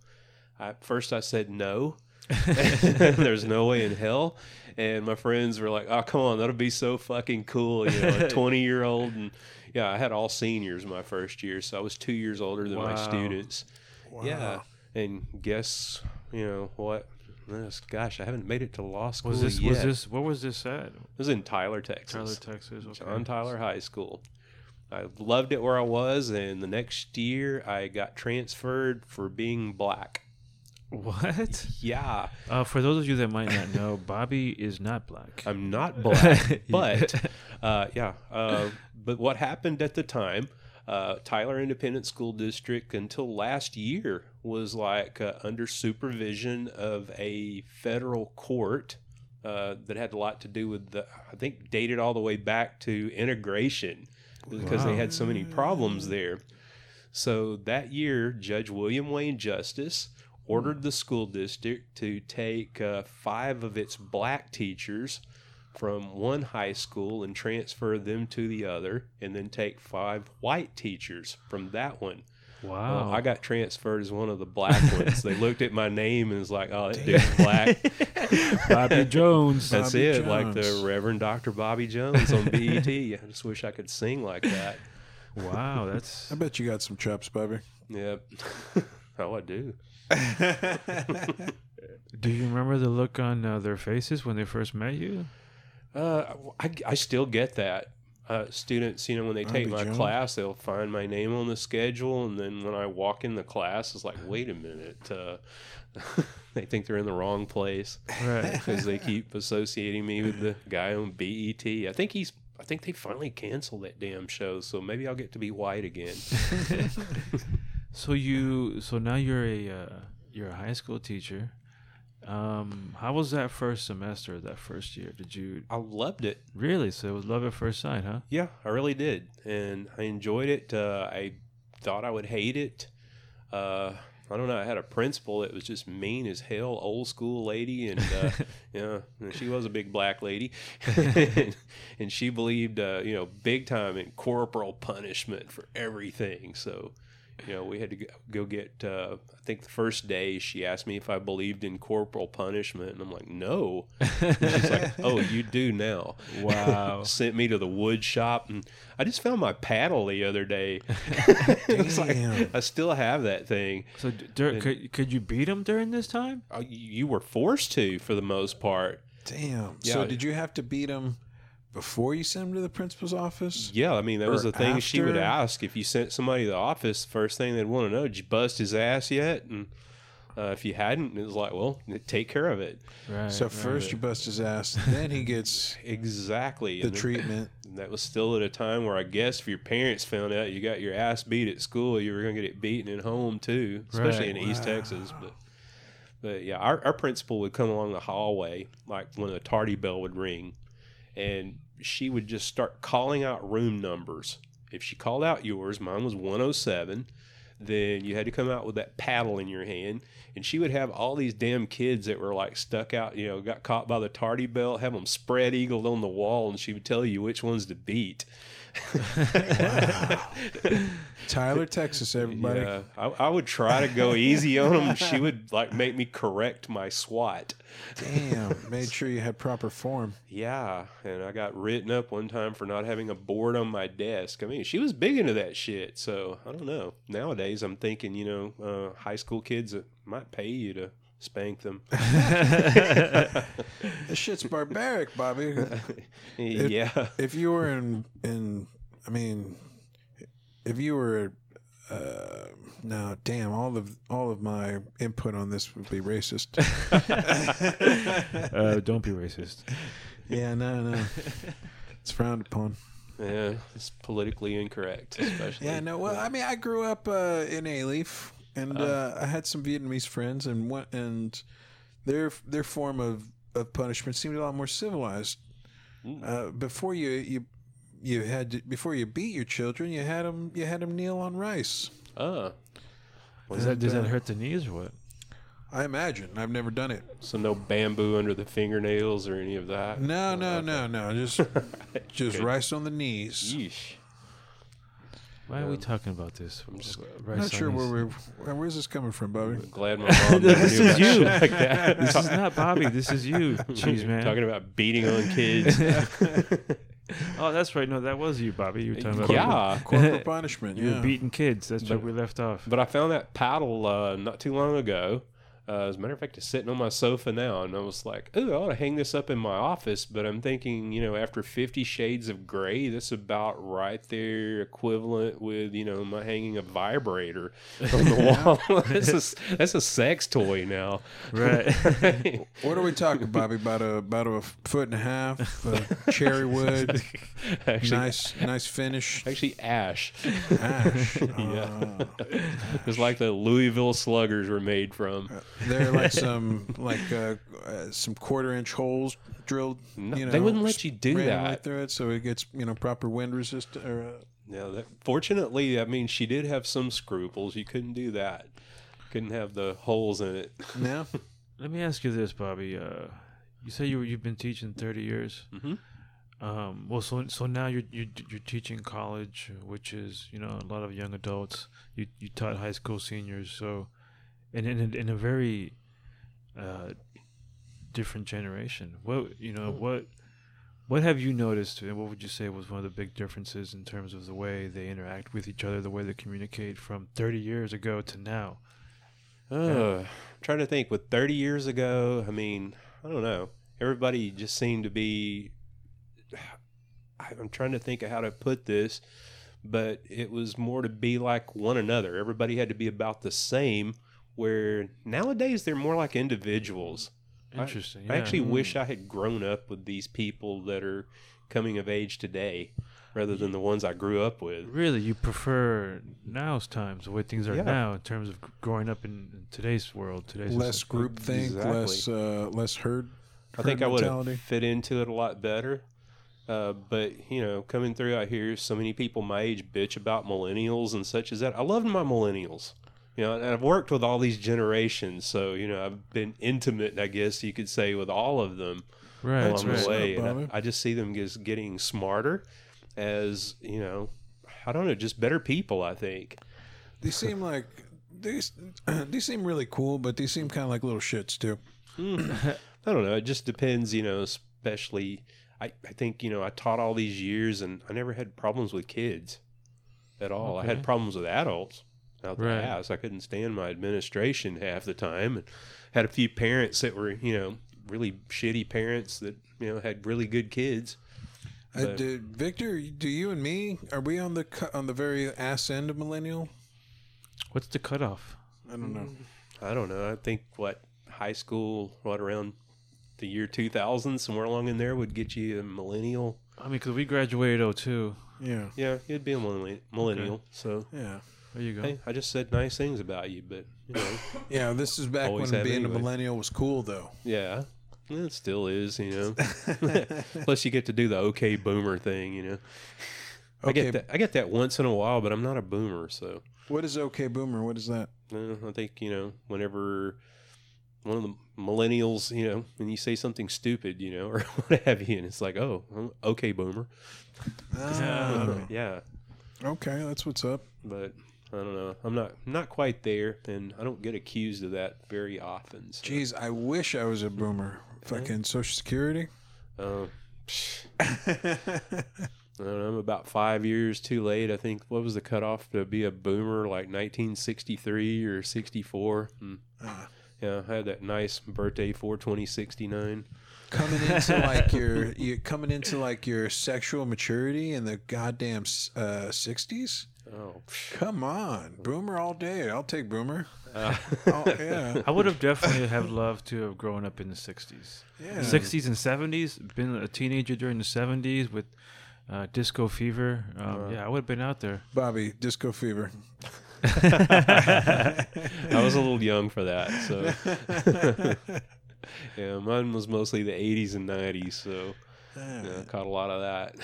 S3: I, first I said no. There's no way in hell. And my friends were like, "Oh, come on, that'll be so fucking cool!" You know, a 20 year old, and yeah, I had all seniors my first year, so I was two years older than my
S2: Wow.
S3: students. Yeah, and guess you know what? This, gosh, I haven't made it to law school
S2: Was this
S3: yet.
S2: was this what was this at?
S3: It was in Tyler, Texas.
S2: Tyler, Texas. Okay.
S3: John Tyler High School. I loved it where I was, and the next year I got transferred for being black.
S2: What?
S3: Yeah,
S2: Uh, for those of you that might not know, Bobby is not black.
S3: I'm not black, but uh, yeah. Uh, but what happened at the time? Uh, Tyler Independent School District until last year was like uh, under supervision of a federal court uh, that had a lot to do with the. I think dated all the way back to integration because they had so many problems there. So that year, Judge William Wayne Justice ordered the school district to take uh, five of its black teachers from one high school and transfer them to the other, and then take five white teachers from that one.
S2: wow.
S3: Well, I got transferred as one of the black ones. They looked at my name and was like, "Oh, that dude's black."
S2: Bobby Jones.
S3: That's
S4: Bobby
S3: it, like the Reverend Dr. Bobby Jones on BET. I just wish I could sing like that.
S2: Wow, that's
S4: I bet you got some chops, Bobby.
S3: Yep. oh, I do.
S2: Do you remember the look on uh, their faces when they first met you?
S3: Uh, I, I still get that. Uh, students, you know, when they take my
S4: Jones?
S3: class, they'll find my name on the schedule, and then when I walk in the class, it's like, wait a minute. Uh, they think they're in the wrong place
S2: Right.
S3: because they keep associating me with the guy on BET. I think he's. I think they finally canceled that damn show, so maybe I'll get to be white again.
S2: so you, so now you're a uh, you're a high school teacher. Um, how was that first semester? That first year? Did you
S3: I loved it.
S2: really? So it was love at first sight, huh?
S3: Yeah, I really did, and I enjoyed it. Uh, I thought I would hate it. Uh, I don't know. I had a principal that was just mean as hell, old school lady, and uh, yeah, and she was a big black lady, and she believed, uh, you know, big time in corporal punishment for everything. So, you know, we had to go- go get. Uh, I think the first day she asked me if I believed in corporal punishment, and I'm like, no. And she's like, oh, you do now
S2: Wow.
S3: sent me to the wood shop and I just found my paddle the other day. it's like
S4: Damn.
S3: I still have that thing.
S2: So d- dur- could could you beat him during this time?
S3: Uh, You were forced to for the most part.
S4: Damn.
S3: Yeah.
S4: So did you have to beat him before you sent him to the principal's office?
S3: Yeah, I mean that was the thing she would ask if you sent somebody to the office. First thing they'd want to know: Did you bust his ass yet? And uh, if you hadn't, it was like, well, take care of it.
S2: Right.
S4: So
S2: right.
S4: first you bust his ass, then he gets
S3: Exactly.
S4: the
S3: And
S4: treatment.
S3: that was still at a time where I guess if your parents found out you got your ass beat at school, you were going to get it beaten at home too, especially
S2: Right.
S3: in East Texas. But, but yeah, our, our principal would come along the hallway like when the tardy bell would ring, and she would just start calling out room numbers. If she called out yours, mine was 107. Then you had to come out with that paddle in your hand, and she would have all these damn kids that were like stuck out, you know, got caught by the tardy belt, have them spread eagled on the wall, and she would tell you which ones to beat.
S4: Tyler, Texas, everybody.
S3: Yeah, I, I would try to go easy on them. She would like make me correct my SWAT.
S4: Damn. Made sure you had proper form.
S3: Yeah, and I got written up one time for not having a board on my desk. I mean, she was big into that shit. So I don't know. Nowadays, I'm thinking, you know, uh, high school kids might pay you to spank them.
S4: This shit's barbaric, Bobby.
S3: yeah,
S4: if you were in in I mean if you were uh no damn all of all of my input on this would be racist.
S2: uh, don't be racist.
S4: yeah, no, no. It's frowned upon.
S3: yeah, it's politically incorrect, especially.
S4: Yeah, no. Well, I mean, I grew up uh, in Alief, and uh, I had some Vietnamese friends, and what and their their form of, of punishment seemed a lot more civilized. Uh, before you you you had to, before you beat your children, you had them you had them kneel on rice.
S3: Uh,
S2: Does that does
S4: And,
S2: that
S4: uh,
S2: hurt the knees or what?
S4: I imagine. I've never done it.
S3: so no bamboo under the fingernails or any of that.
S4: No, no, no, no. Just just
S3: Good.
S4: rice on the knees.
S3: Yeesh.
S2: Why are we talking about this? I'm
S3: just
S4: I'm not sure where we're. where- Where's this coming from, Bobby?
S3: Glad my mom
S2: This is you.
S3: like that.
S2: This is not Bobby. This is you. Jeez, man.
S3: Talking about beating on kids.
S2: oh, that's right. No, that was you, Bobby. You were talking about
S3: yeah.
S4: Corporal punishment.
S2: You
S4: Yeah.
S2: were beating kids. That's where we left off.
S3: But I found that paddle uh, not too long ago. Uh, as a matter of fact, it's sitting on my sofa now, and I was like, "Ooh, I ought to hang this up in my office." But I'm thinking, you know, after Fifty Shades of Grey, that's about right there, equivalent with you know my hanging a vibrator on the wall. that's a that's a sex toy now,
S2: Right.
S4: What are we talking, Bobby? About a about a foot and a half, uh, cherry wood,
S3: actually,
S4: nice nice finish.
S3: actually, ash.
S4: Ash.
S3: Yeah.
S4: Ah.
S3: It's like the Louisville Sluggers were made from.
S4: They're like some like uh, uh, some quarter inch holes drilled.
S3: No,
S4: you know,
S3: they wouldn't let you do that.
S4: right through it, so it gets you know proper wind resistant. Or uh,
S3: Yeah, that, fortunately, I mean, she did have some scruples. You couldn't do that. Couldn't have the holes in it.
S4: no,
S2: Let me ask you this, Bobby. Uh, you say you were, you've been teaching thirty years.
S3: Mhm.
S2: Um, well, so so now you're, you're you're teaching college, which is you know a lot of young adults. You you taught high school seniors, so and in a, in a very uh, different generation. What you know what What have you noticed, and what would you say was one of the big differences in terms of the way they interact with each other, the way they communicate from 30 years ago to now?
S3: Uh, I'm trying to think. With 30 years ago, I mean, I don't know. Everybody just seemed to be. I'm trying to think of how to put this, but it was more to be like one another. Everybody had to be about the same. Where nowadays they're more like individuals.
S2: Interesting.
S3: I
S2: yeah.
S3: actually wish I had grown up with these people that are coming of age today, rather than the ones I grew up with.
S2: Really, you prefer now's times, the way things are
S3: Yeah.
S2: now in terms of growing up in, in today's world, today's
S4: less
S2: society.
S4: group think,
S3: Exactly.
S4: less uh, less herd.
S3: I think
S4: herd
S3: I would
S4: mentality.
S3: have fit into it a lot better. Uh, but you know, coming through, I hear so many people my age bitch about millennials and such as that. I love my millennials. You know, and I've worked with all these generations, so you know, I've been intimate, I guess you could say, with all of them
S2: Right,
S3: along
S2: right.
S3: the way. And I, I just see them just getting smarter, as you know, I don't know, just better people. I think.
S4: They seem like they they seem really cool, but they seem kind of like little shits too. Hmm.
S3: I don't know. It just depends, you know, especially I, I think, you know, I taught all these years and I never had problems with kids at all. I had problems with adults out the
S2: Right.
S3: ass. I couldn't stand my administration half the time and had a few parents that were, you know, really shitty parents that, you know, had really good kids.
S4: Uh,
S3: But-
S4: do, Victor, do you and me are we on the cu- on the very ass end of millennial?
S2: What's the cutoff?
S4: I don't know.
S3: I don't know. I think what high school, what around the year 2000, somewhere along in there would get you a millennial.
S2: I mean, because we graduated 02.
S4: Yeah,
S3: Yeah, you'd be a millenni- millennial. So
S4: yeah,
S2: There you go.
S3: Hey, I just said nice things about you, but you know,
S4: yeah. This is back
S3: Always
S4: when
S3: have
S4: being
S3: anyway.
S4: a millennial was cool, though.
S3: yeah, it still is. You know, plus you get to do the okay boomer thing. You know, I
S4: Okay.
S3: get that. I get that once in a while, but I'm not a boomer, so
S4: What is okay boomer? What is that?
S3: uh, I think you know whenever one of the millennials, you know, when you say something stupid, you know, or what have you, and it's like, oh, I'm okay boomer,
S4: Ah,
S3: yeah,
S4: okay, that's what's up.
S3: but. I don't know. I'm not not quite there, and I don't get accused of that very often. So.
S4: Jeez, I wish I was a boomer. Fucking Social Security.
S3: Uh, psh, I don't know, I'm about five years too late. I think what was the cutoff to be a boomer, like 1963 or 64? Hmm.
S4: Ah.
S3: Yeah, I had that nice birthday for 2069.
S4: coming into like your you coming into like your sexual maturity in the goddamn uh, 60s
S3: Oh,
S4: come on boomer all day i'll take boomer
S3: Uh,
S4: oh, yeah
S2: I would have definitely have loved to have grown up in the 60s.
S4: yeah
S2: 60s and 70s, been a teenager during the 70s with uh, disco fever. Um,
S3: Uh.
S2: yeah, I would have been out there.
S4: bobby disco fever
S3: I was a little young for that, so yeah, mine was mostly the 80s and 90s, so yeah, I caught a lot of that.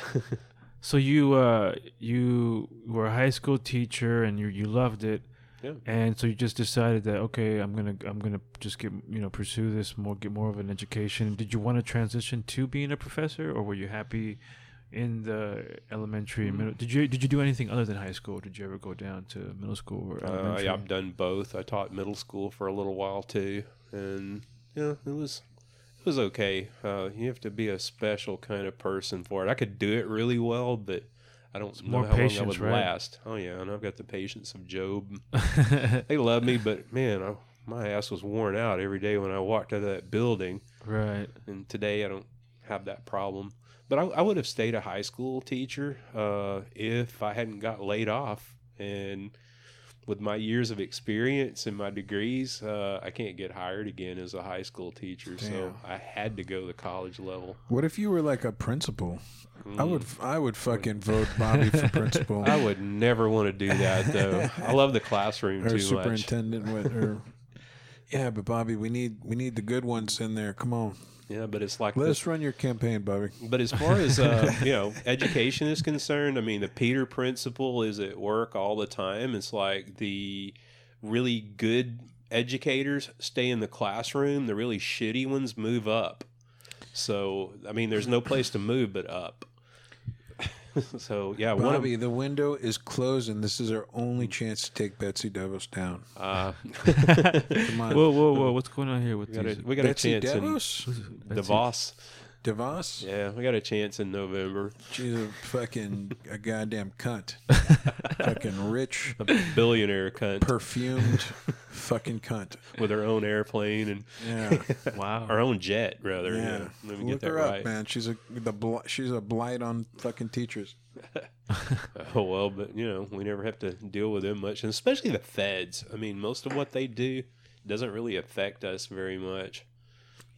S2: So you uh, you were a high school teacher and you you loved it.
S3: Yeah.
S2: And so you just decided that okay, I'm gonna I'm gonna just get you know pursue this more, get more of an education. Did you want to transition to being a professor, or were you happy in the elementary and middle? Did you did you do anything other than high school? Did you ever go down to middle school or
S3: Uh,
S2: elementary?
S3: yeah, I've done both. I taught middle school for a little while too, and yeah, it was was okay. Uh, you have to be a special kind of person for it. I could do it really well, but I don't know
S2: more
S3: how long
S2: patience,
S3: I would
S2: right?
S3: last. Oh yeah, and I've got the patience of Job. they love me, but man, I, my ass was worn out every day when I walked out of that building.
S2: right.
S3: And today I don't have that problem. But I, I would have stayed a high school teacher uh, if I hadn't got laid off. And with my years of experience and my degrees, uh, I can't get hired again as a high school teacher. So I had to go the college level.
S4: what if you were like a principal i would
S3: Mm.
S4: i would fucking vote bobby for principal
S3: I would never want to do that though. I love the classroom
S4: or
S3: too much.
S4: superintendent with or yeah but bobby we need we need the good ones in there come on
S3: Yeah, but it's like
S4: let
S3: the-
S4: us run your campaign bobby
S3: But as far as uh, you know, education is concerned, I mean, the Peter principle is at work all the time. It's like the really good educators stay in the classroom; the really shitty ones move up. So, I mean, there's no place to move but up. So, yeah, one of
S4: bobby the window is closed and this is our only chance to take betsy devos down
S3: uh,
S4: come on
S2: Whoa, whoa, whoa! What's going on here with
S3: we got a,
S2: these?
S3: we got a
S4: betsy
S3: chance in
S4: devos
S2: Betsy-
S3: DeVos.
S4: DeVos.
S3: Yeah, we got a chance in November.
S4: She's a fucking a goddamn cunt. fucking rich,
S3: A billionaire cunt
S4: perfumed, fucking cunt.
S3: with her own airplane and
S4: Yeah,
S2: Wow.
S3: Her own jet, rather. Yeah.
S4: yeah.
S3: Let me get that
S4: her
S3: right.
S4: up, man. She's a the bl- she's a blight on fucking teachers.
S3: Oh well, but you know, we never have to deal with them much, and especially the feds. I mean, most of what they do doesn't really affect us very much,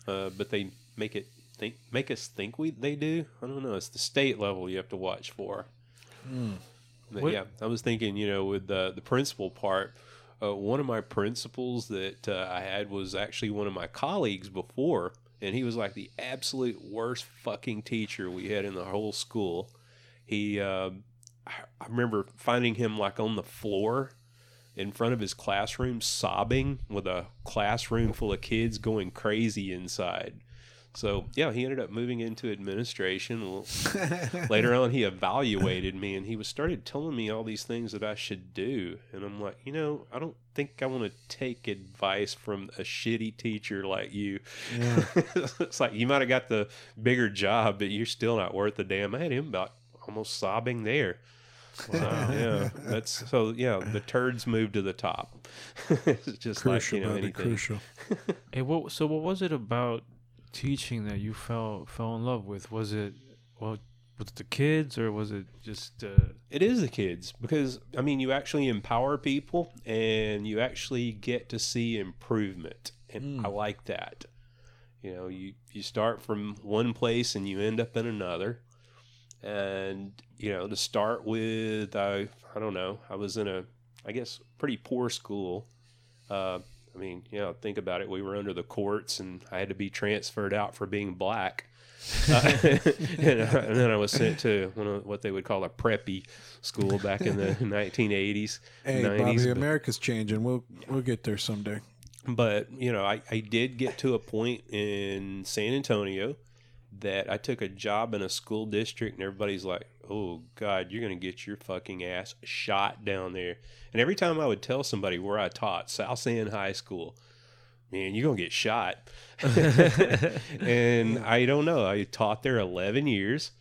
S3: uh, but they make it think make us think we they do. I don't know. It's the state level you have to watch for. But
S2: What-
S3: yeah, I was thinking, you know, with the the principal part, uh, one of my principals that uh, I had was actually one of my colleagues before, and he was like the absolute worst fucking teacher we had in the whole school. He, uh, I remember finding him like on the floor in front of his classroom, sobbing with a classroom full of kids going crazy inside. So yeah, he ended up moving into administration. Later on, he evaluated me and he was started telling me all these things that I should do, and I'm like, you know, I don't think I want to take advice from a shitty teacher like you.
S4: Yeah.
S3: it's like you might have got the bigger job, but you're still not worth the damn. I had him about almost sobbing there. Wow. yeah, that's so. Yeah, the turds moved to the top. it's just
S4: crucial,
S3: like you know
S4: buddy,
S3: anything.
S4: crucial.
S2: Hey, what? So, what was it about teaching that you fell fell in love with? Was it well, was it the kids, or was it just? Uh,
S3: It is the kids because I mean you actually empower people and you actually get to see improvement, and I like that. You know, you you start from one place and you end up in another, and you know to start with, I I don't know, I was in a I guess pretty poor school. Uh, I mean, you know, think about it. We were under the courts, and I had to be transferred out for being black. Uh, and, uh, and then I was sent to one of what they would call a preppy school back in the 1980s,
S4: Hey,
S3: 90s.
S4: Bobby,
S3: but-
S4: America's changing. We'll we'll get there someday.
S3: but you know I, I did get to a point in san antonio that i took a job in a school district and everybody's like oh god you're gonna get your fucking ass shot down there and every time i would tell somebody where i taught south san high school man you're gonna get shot and i don't know i taught there 11 years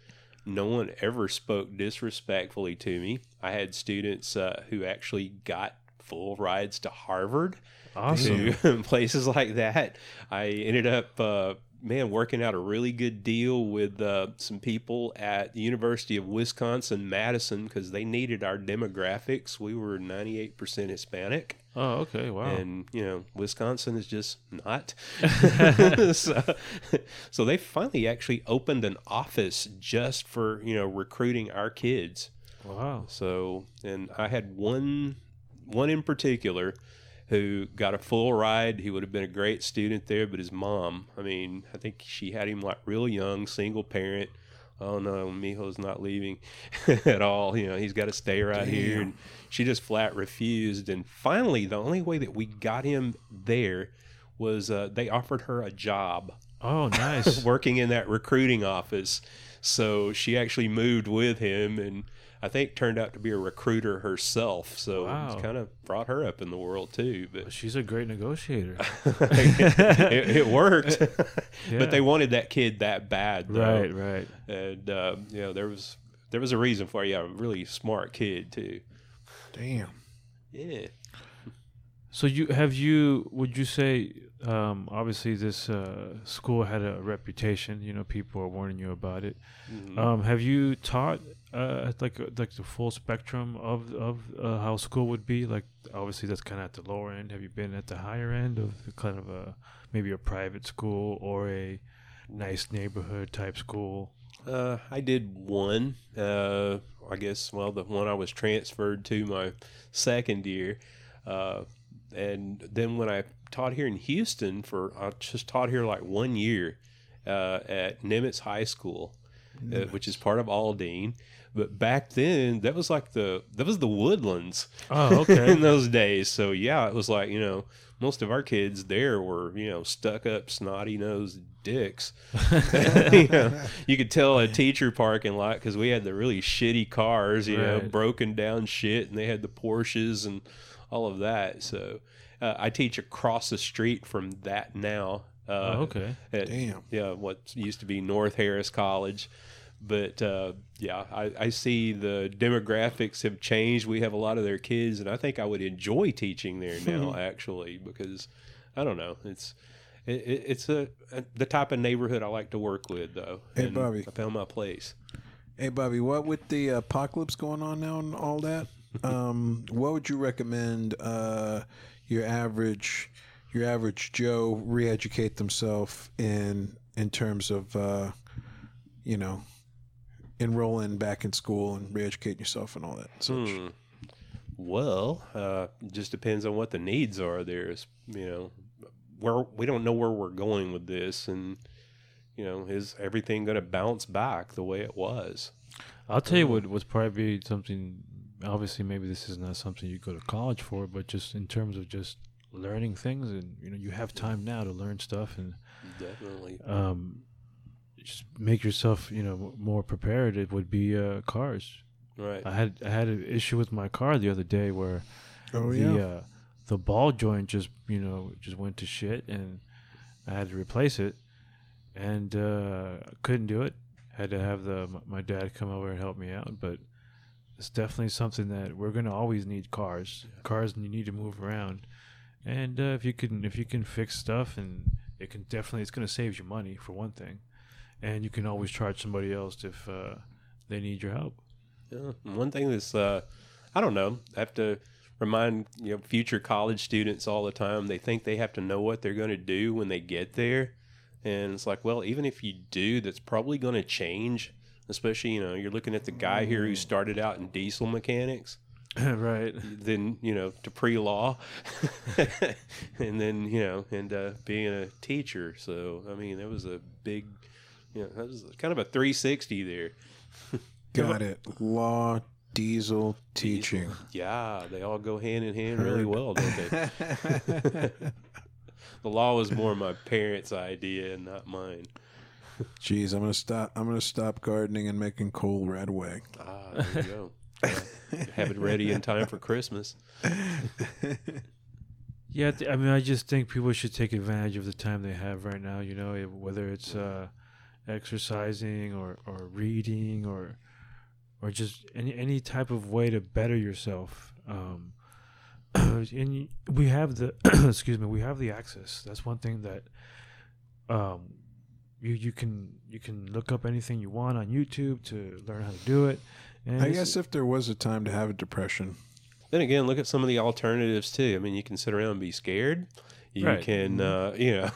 S3: no one ever spoke disrespectfully to me i had students uh, who actually got full rides to harvard
S2: awesome.
S3: to places like that. I ended up, uh, man, working out a really good deal with uh, some people at the University of Wisconsin Madison because they needed our demographics. We were 98% Hispanic.
S2: Oh, okay. Wow.
S3: And you know, Wisconsin is just not. so, so they finally actually opened an office just for you know recruiting our kids.
S2: wow.
S3: So, and I had one one in particular who got a full ride. He would have been a great student there, but his mom, I mean, I think she had him like real young, single parent. Oh no, Mijo's not leaving at all. You know, he's got to stay right here. And she just flat refused. And finally, the only way that we got him there was uh, they offered her a job
S2: Oh, nice.
S3: working in that recruiting office. So she actually moved with him and I think turned out to be a recruiter herself. So
S2: Wow.
S3: it's kind of brought her up in the world too. But
S2: She's a great negotiator.
S3: it, it worked.
S2: Yeah.
S3: But they wanted that kid that bad, though.
S2: right. Right.
S3: And uh, you know there was there was a reason for it. Yeah, a really smart kid too.
S4: Damn.
S3: Yeah.
S2: So you have you? Would you say? Um, obviously, this uh, school had a reputation. You know, people are warning you about it.
S3: Mhm.
S2: Um, have you taught uh, like like the full spectrum of of uh, how school would be? Like, obviously, that's kind of at the lower end. Have you been at the higher end of kind of a maybe a private school or a nice neighborhood type school?
S3: Uh, I did one. Uh, I guess well, the one I was transferred to my second year, uh, and then when I taught here in Houston for I just taught here like one year uh, at Nimitz High School, uh, which is part of Aldine. But back then, that was like the that was the Woodlands
S2: Oh, okay.
S3: in those days. So yeah, it was like you know most of our kids there were you know stuck up snotty nosed dicks. you, know, you could tell a teacher parking lot because we had the really shitty cars, you know, broken down shit, and they had the Porsches and all of that. So uh, I teach across the street from that now. Uh,
S2: oh, okay.
S3: at-
S4: Damn.
S3: yeah, what used to be North Harris College. But uh, yeah, I, I see the demographics have changed. We have a lot of their kids, and I think I would enjoy teaching there now, actually, because I don't know, it's it, it- it's a, a the type of neighborhood I like to work with, though.
S4: Hey,
S3: and
S4: Bobby.
S3: I found my place.
S4: Hey, Bobby, what with the apocalypse going on now and all that? Um, what would you recommend uh, your average your average Joe re-educate themselves in in terms of uh, you know enrolling back in school and re-educating yourself and all that? Such?
S3: Hmm. Well, uh, just depends on what the needs are. There's, you know, where we don't know where we're going with this, and you know, is everything going to bounce back the way it was?
S2: I'll tell you what would probably be something. Obviously, maybe this is not something you go to college for, but just in terms of just learning things, and you know, you have time now to learn stuff, and
S3: Definitely.
S2: um, just make yourself, you know, more prepared. It would be uh, cars.
S3: Right.
S2: I had I had an issue with my car the other day where
S4: Oh
S2: the
S4: yeah.
S2: uh, the ball joint just you know just went to shit and I had to replace it and uh, couldn't do it. Had to have the my dad come over and help me out, but it's definitely something that we're gonna always need cars. Cars and you need to move around, and uh, if you can if you can fix stuff and it can definitely it's gonna save you money for one thing, and you can always charge somebody else if uh, they need your help.
S3: Yeah. One thing that's, uh, I don't know, I have to remind you know future college students all the time. They think they have to know what they're going to do when they get there, and it's like, well, even if you do, that's probably going to change. Especially, you know, you're looking at the guy here who started out in diesel mechanics.
S2: right.
S3: then you know to pre-law and then you know and uh, being a teacher so i mean that was a big you know that was kind of a 360 there
S4: Got it. Law, diesel, teaching.
S3: yeah they all go hand in hand really well don't they the law was more my parents idea and not mine
S4: Jeez, I'm gonna stop. I'm gonna stop gardening and making coal right away.
S3: ah there you go have it ready in time for christmas
S2: Yeah, I mean, I just think people should take advantage of the time they have right now. You know, whether it's uh, exercising or, or reading or or just any any type of way to better yourself. Um, and we have the excuse me, we have the access. That's one thing that um, you you can you can look up anything you want on YouTube to learn how to do it. And
S4: I guess if there was a time to have a depression,
S3: Then again, look at some of the alternatives too. I mean, you can sit around and be scared. You
S2: Right.
S3: can, uh, you know,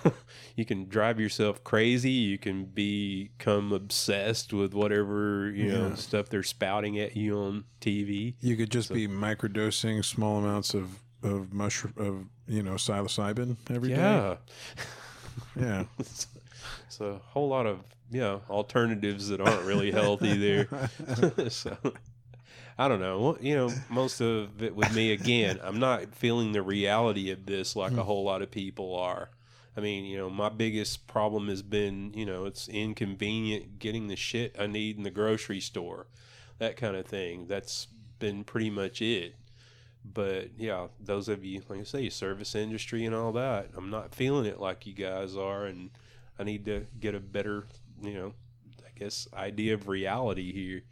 S3: you can drive yourself crazy. You can become obsessed with whatever you know stuff they're spouting at you on TV.
S4: you could just
S3: So-
S4: be microdosing small amounts of of mushroom of you know psilocybin every day.
S3: yeah,
S4: yeah.
S3: it's a whole lot of you know alternatives that aren't really healthy there. so I don't know. Well, you know, most of it with me again, I'm not feeling the reality of this like a mm. whole lot of people are. I mean, you know, my biggest problem has been, you know, it's inconvenient getting the shit I need in the grocery store, that kind of thing. That's been pretty much it. But yeah, those of you, like I say, service industry and all that, I'm not feeling it like you guys are, and I need to get a better, you know, I guess idea of reality here.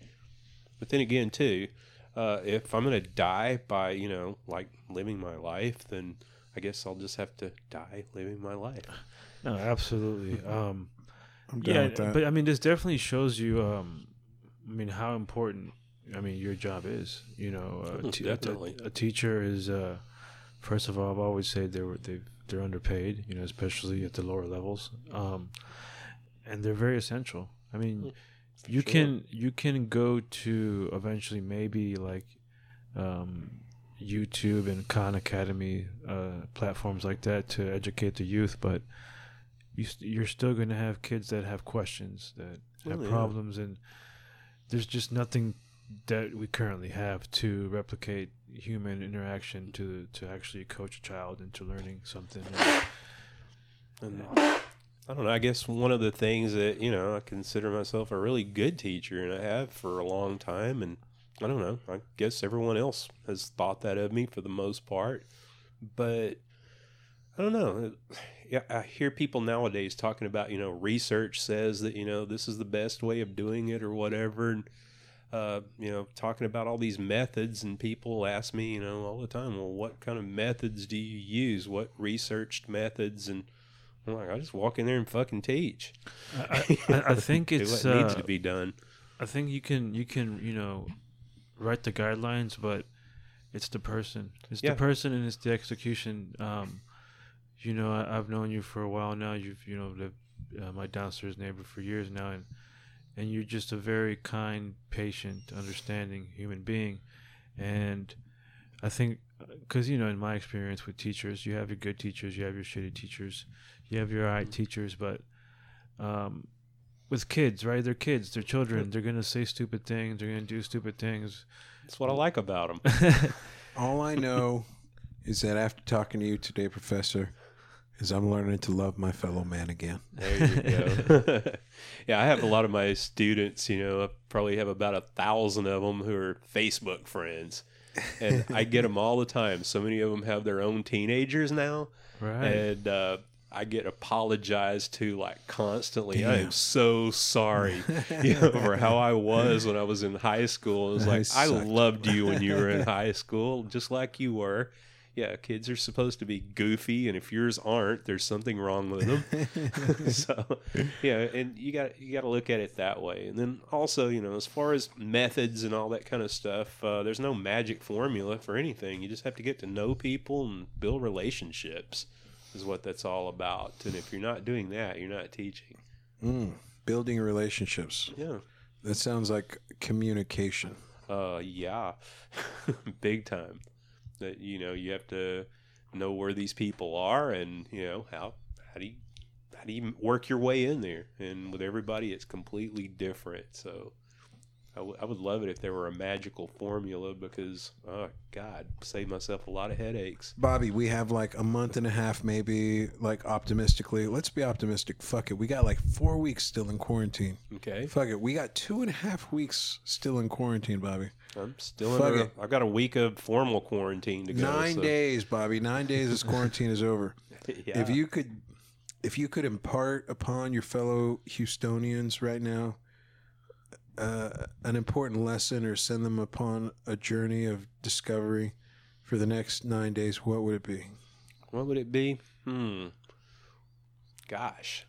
S3: But then again, too, uh, if I'm gonna die by you know like living my life, then I guess I'll just have to die living my life.
S2: no, absolutely. Um,
S4: I'm down
S2: yeah,
S4: with that.
S2: but I mean, this definitely shows you. Um, I mean, how important. I mean, your job is. You know, uh, te- a-
S3: definitely.
S2: A, teacher is. Uh, first of all, I've always said they were they they're underpaid. You know, especially at the lower levels. Um, and they're very essential. I mean, you
S3: Mm, sure.
S2: can you can go to eventually maybe like um, YouTube and Khan Academy uh, platforms like that to educate the youth, but you st- you're still going to have kids that have questions that have
S3: Oh, yeah.
S2: problems, and there's just nothing that we currently have to replicate human interaction to to actually coach a child into learning something.
S3: And I don't know. I guess one of the things that you know I consider myself a really good teacher, and I have for a long time. And I don't know. I guess everyone else has thought that of me for the most part, but I I don't know. Yeah, I hear people nowadays talking about you know research says that you know this is the best way of doing it or whatever, and uh, you know talking about all these methods, and people ask me you know all the time, well, what kind of methods do you use? What researched methods? And I'm like, I just walk in there and fucking teach.
S2: I, I, I think it's
S3: what needs
S2: uh,
S3: to be done.
S2: I think you can you can you know write the guidelines, but it's the person. It's
S3: Yeah.
S2: the person and it's the execution. Um, you know, I, I've known you for a while now. You've you know lived uh, my downstairs neighbor for years now, and and you're just a very kind, patient, understanding human being, and I think because you know in my experience with teachers, you have your good teachers, you have your shitty teachers, you have your alright teachers, but um, with kids, right? They're kids, they're children. They're gonna say stupid things. They're gonna do stupid things.
S3: That's what I like about them.
S4: All I know is that after talking to you today, Professor, is I'm learning to love my fellow man again.
S3: There you go. yeah, I have a lot of my students. You know, I probably have about a thousand of them who are Facebook friends, and I get them all the time. So many of them have their own teenagers now,
S2: right.
S3: and uh, I get apologized to like constantly. I am so sorry, you know, for how I was when I was in high school. It was
S4: I
S3: like I loved you when you were in high school, just like you were. Yeah, kids are supposed to be goofy, and if yours aren't, there's something wrong with them. so, yeah, and you got you got to look at it that way. And then also, you know, as far as methods and all that kind of stuff, uh, there's no magic formula for anything. You just have to get to know people and build relationships. Is what that's all about. And if you're not doing that, you're not teaching.
S4: Mm, building relationships.
S3: Yeah.
S4: That sounds like communication.
S3: Uh, yeah, big time. That you know you have to know where these people are, and you know how how do you how do you work your way in there? And with everybody, it's completely different. So. I, w- I would love it if there were a magical formula because, oh God, save myself a lot of headaches.
S4: Bobby, we have like a month and a half, maybe, like optimistically. Let's be optimistic. Fuck it. We got like four weeks still in quarantine.
S3: Okay,
S4: Fuck it. We got two and a half weeks still in quarantine, Bobby.
S3: I'm still
S4: Fuck
S3: under.
S4: it.
S3: I've got a week of formal quarantine to go.
S4: Nine
S3: so-
S4: days, Bobby. Nine days this quarantine is over.
S3: Yeah.
S4: If you could if you could impart upon your fellow Houstonians right now uh, an important lesson or send them upon a journey of discovery for the next nine days, what would it be?
S3: What would it be? Hmm. Gosh.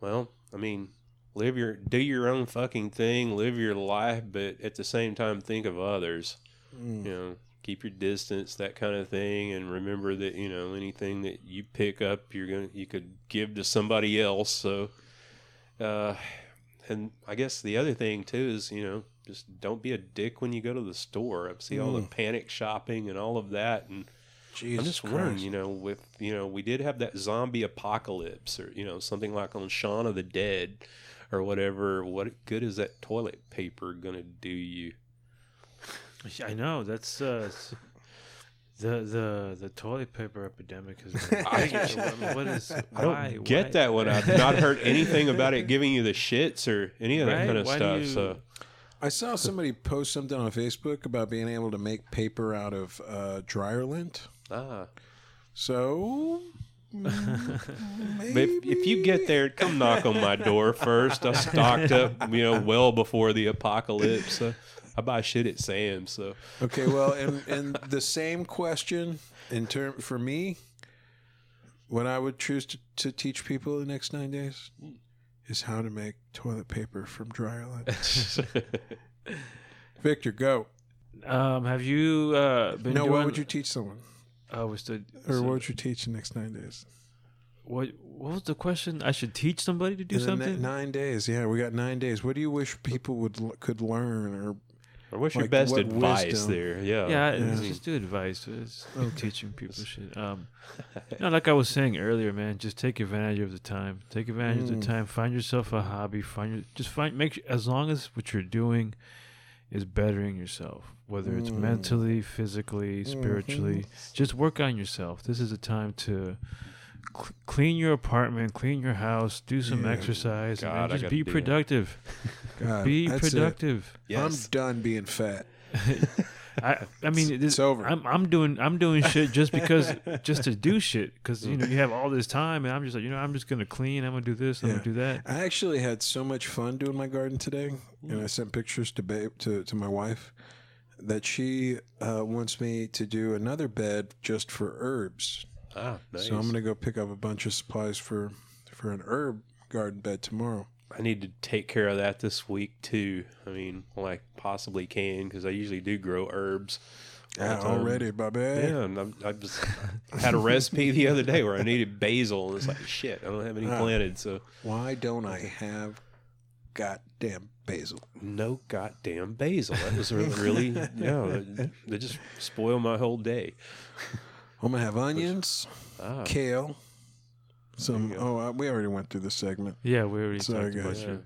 S3: Well, I mean, live your do your own fucking thing, live your life, but at the same time think of others.
S4: Mm.
S3: You know, keep your distance, that kind of thing, and remember that you know anything that you pick up, you're gonna you could give to somebody else. So, uh, and I guess the other thing too is you know just don't be a dick when you go to the store. I see all the
S4: Mm.
S3: panic shopping and all of that, and
S4: Jesus
S3: I'm just wondering, you know, with you know, we did have that zombie apocalypse, or you know, something like on Shaun of the Dead, or whatever. What good is that toilet paper gonna do you?
S2: I know that's uh, s- the the the toilet paper epidemic has. Been,
S3: I-
S2: what is?
S3: I don't get
S2: why-
S3: that one. I've not heard anything about it giving you the shits or any of that
S2: Right?
S3: kind of
S2: Why
S3: stuff.
S2: you-
S3: So
S4: I saw somebody post something on Facebook about being able to make paper out of uh, dryer lint.
S3: ah,
S4: So,
S3: but if, if you get there, come knock on my door first. I stocked up, you know, well before the apocalypse. I buy shit at Sam's, so
S4: Okay, well, and and the same question in term for me, when I would choose to, to teach people the next nine days is how to make toilet paper from dryer lint. Victor, go.
S2: Um, have you uh been
S4: No,
S2: doing?
S4: what would you teach someone,
S2: I was the.
S4: or
S2: so-
S4: what would you teach the next nine days?
S2: What What was the question? I should teach somebody to do
S4: In the ne-
S2: something.
S4: nine days, yeah, we got nine days. What do you wish people would could learn, or
S3: Or what's your
S4: Like,
S3: best
S4: what
S3: advice
S4: wisdom?
S3: there? Yeah.
S2: yeah,
S3: I
S2: it's just do advice. It's no teaching people shit. Um, no, like I was saying earlier, man, just take advantage of the time. Take advantage of
S4: Mm.
S2: the time. Find yourself a hobby. Find your, just find make as long as what you're doing is bettering yourself, whether it's
S4: Mm.
S2: mentally, physically, spiritually. Just work on yourself. This is a time to cl- clean your apartment, clean your house, do some
S4: Yeah.
S3: God,
S2: exercise, and then just
S3: gotta
S2: be
S3: do that.
S2: productive.
S4: God,
S2: be
S4: that's it.
S2: productive.
S3: yes.
S4: I'm done being fat.
S2: I I mean this,
S4: It's over.
S2: I'm I'm doing I'm doing shit just because just to do shit because you know you have all this time and I'm just like you know I'm just gonna clean I'm gonna do this I'm
S4: Yeah.
S2: gonna do that.
S4: I actually had so much fun doing my garden today, and I sent pictures to babe to, to my wife that she uh, wants me to do another bed just for herbs.
S3: Ah, nice.
S4: So I'm gonna go pick up a bunch of supplies for for an herb garden bed tomorrow.
S3: I need to take care of that this week too. I mean, well, I possibly can because I usually do grow herbs.
S4: Yeah,
S3: time.
S4: already, Bobby.
S3: Yeah, and I'm, I just had a recipe the other day where I needed basil, and it's like shit. I don't have any
S4: Ah.
S3: planted, so
S4: Why don't I have goddamn basil?
S3: no goddamn basil. That was really, really yeah. That just spoiled my whole day.
S4: I'm gonna have onions,
S3: Ah,
S4: kale, some.
S3: you
S4: Oh, uh, we already went through this segment.
S2: Yeah, we already
S4: Sorry,
S2: talked about
S4: guys.
S2: shit.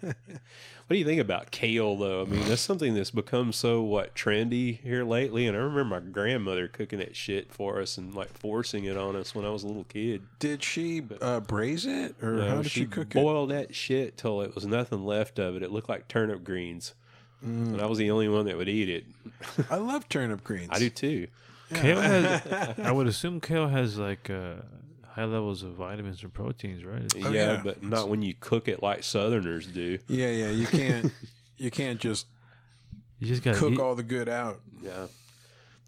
S3: what do you think about kale, though? I mean, that's something that's become so what trendy here lately. And I remember my grandmother cooking that shit for us and like forcing it on us when I was a little kid.
S4: Did she uh, braise it, or
S3: No,
S4: how did she, cook it?
S3: boiled that shit till it was nothing left of it. It looked like turnip greens,
S4: Mm.
S3: and I was the only one that would eat it.
S4: I love turnip greens.
S3: I do too.
S2: Kale has I would assume kale has like uh, high levels of vitamins and proteins, right? It's-
S4: Oh,
S3: yeah,
S4: yeah.
S3: but not when you cook it like Southerners do.
S4: Yeah, yeah. You can't. you can't just
S2: You just gotta
S4: cook
S2: eat.
S4: all the good out.
S3: Yeah.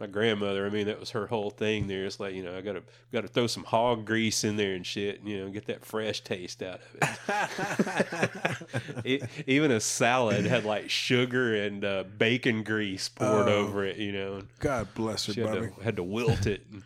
S3: My grandmother, I mean, that was her whole thing there. It's like, you know, I gotta gotta throw some hog grease in there and shit, and, you know, get that fresh taste out of it. it even a salad had like sugar and uh, bacon grease poured
S4: Oh.
S3: over it, you know.
S4: God bless her,
S3: she had to, had to wilt it. And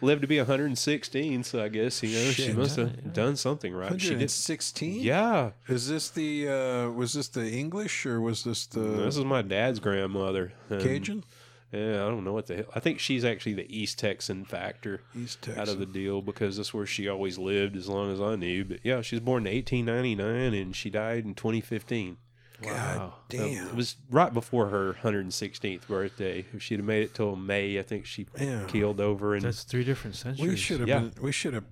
S3: lived to be 116, so I guess, you know, she must have done something right. She did.
S4: 116.
S3: Yeah.
S4: Is this the? uh Was this the English or was this the
S3: This is my dad's grandmother. and,
S4: Cajun?
S3: Yeah, I don't know what the hell. I think she's actually the East Texan factor.
S4: East Texas.
S3: out of the deal because that's where she always lived as long as I knew. But yeah, she was born in 1899 and she died in 2015.
S4: God
S2: Wow.
S4: Damn.
S3: it was right before her 116th birthday. If she'd have made it till May, I think she
S4: Yeah.
S3: keeled over. And
S2: That's three different centuries.
S4: we should have
S3: yeah.
S4: been. We should have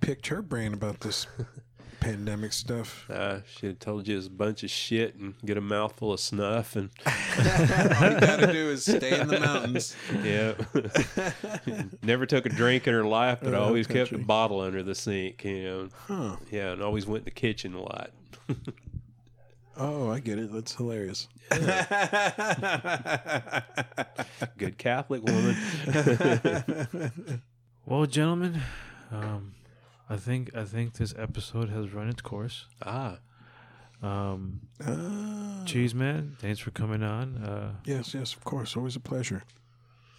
S4: picked her brain about this pandemic stuff.
S3: uh, she had told you it's a bunch of shit and get a mouthful of snuff. And
S4: All you gotta do is stay in the mountains.
S3: yeah, never took a drink in her life, but
S4: Oh,
S3: always kept a bottle under the sink. You know,
S4: Huh.
S3: yeah, and always went in the kitchen a lot.
S4: Oh, I get it. That's hilarious.
S3: Good Catholic woman.
S2: Well, gentlemen, um, I think I think this episode has run its course.
S3: ah,
S2: Um,
S4: Ah.
S2: Cheese Man, thanks for coming on. Uh,
S4: Yes, yes, of course. Always a pleasure.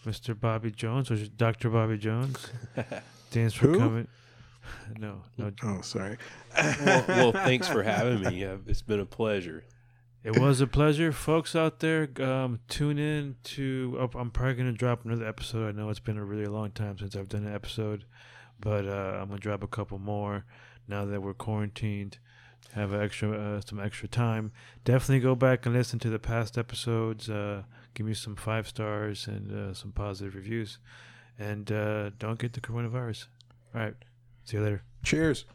S2: Mr. Bobby Jones, or Dr. Bobby Jones, thanks for
S4: Who?
S2: coming. No, no,
S4: Oh, sorry.
S3: well, well, thanks for having me. It's been a pleasure.
S2: It was a pleasure, folks out there. Um, tune in to. oh, I'm probably gonna drop another episode. I know it's been a really long time since I've done an episode, but uh, I'm gonna drop a couple more now that we're quarantined. Have extra uh, some extra time. Definitely go back and listen to the past episodes. Uh, give me some five stars and uh, some positive reviews, and uh, don't get the coronavirus. All right, see you later.
S4: Cheers.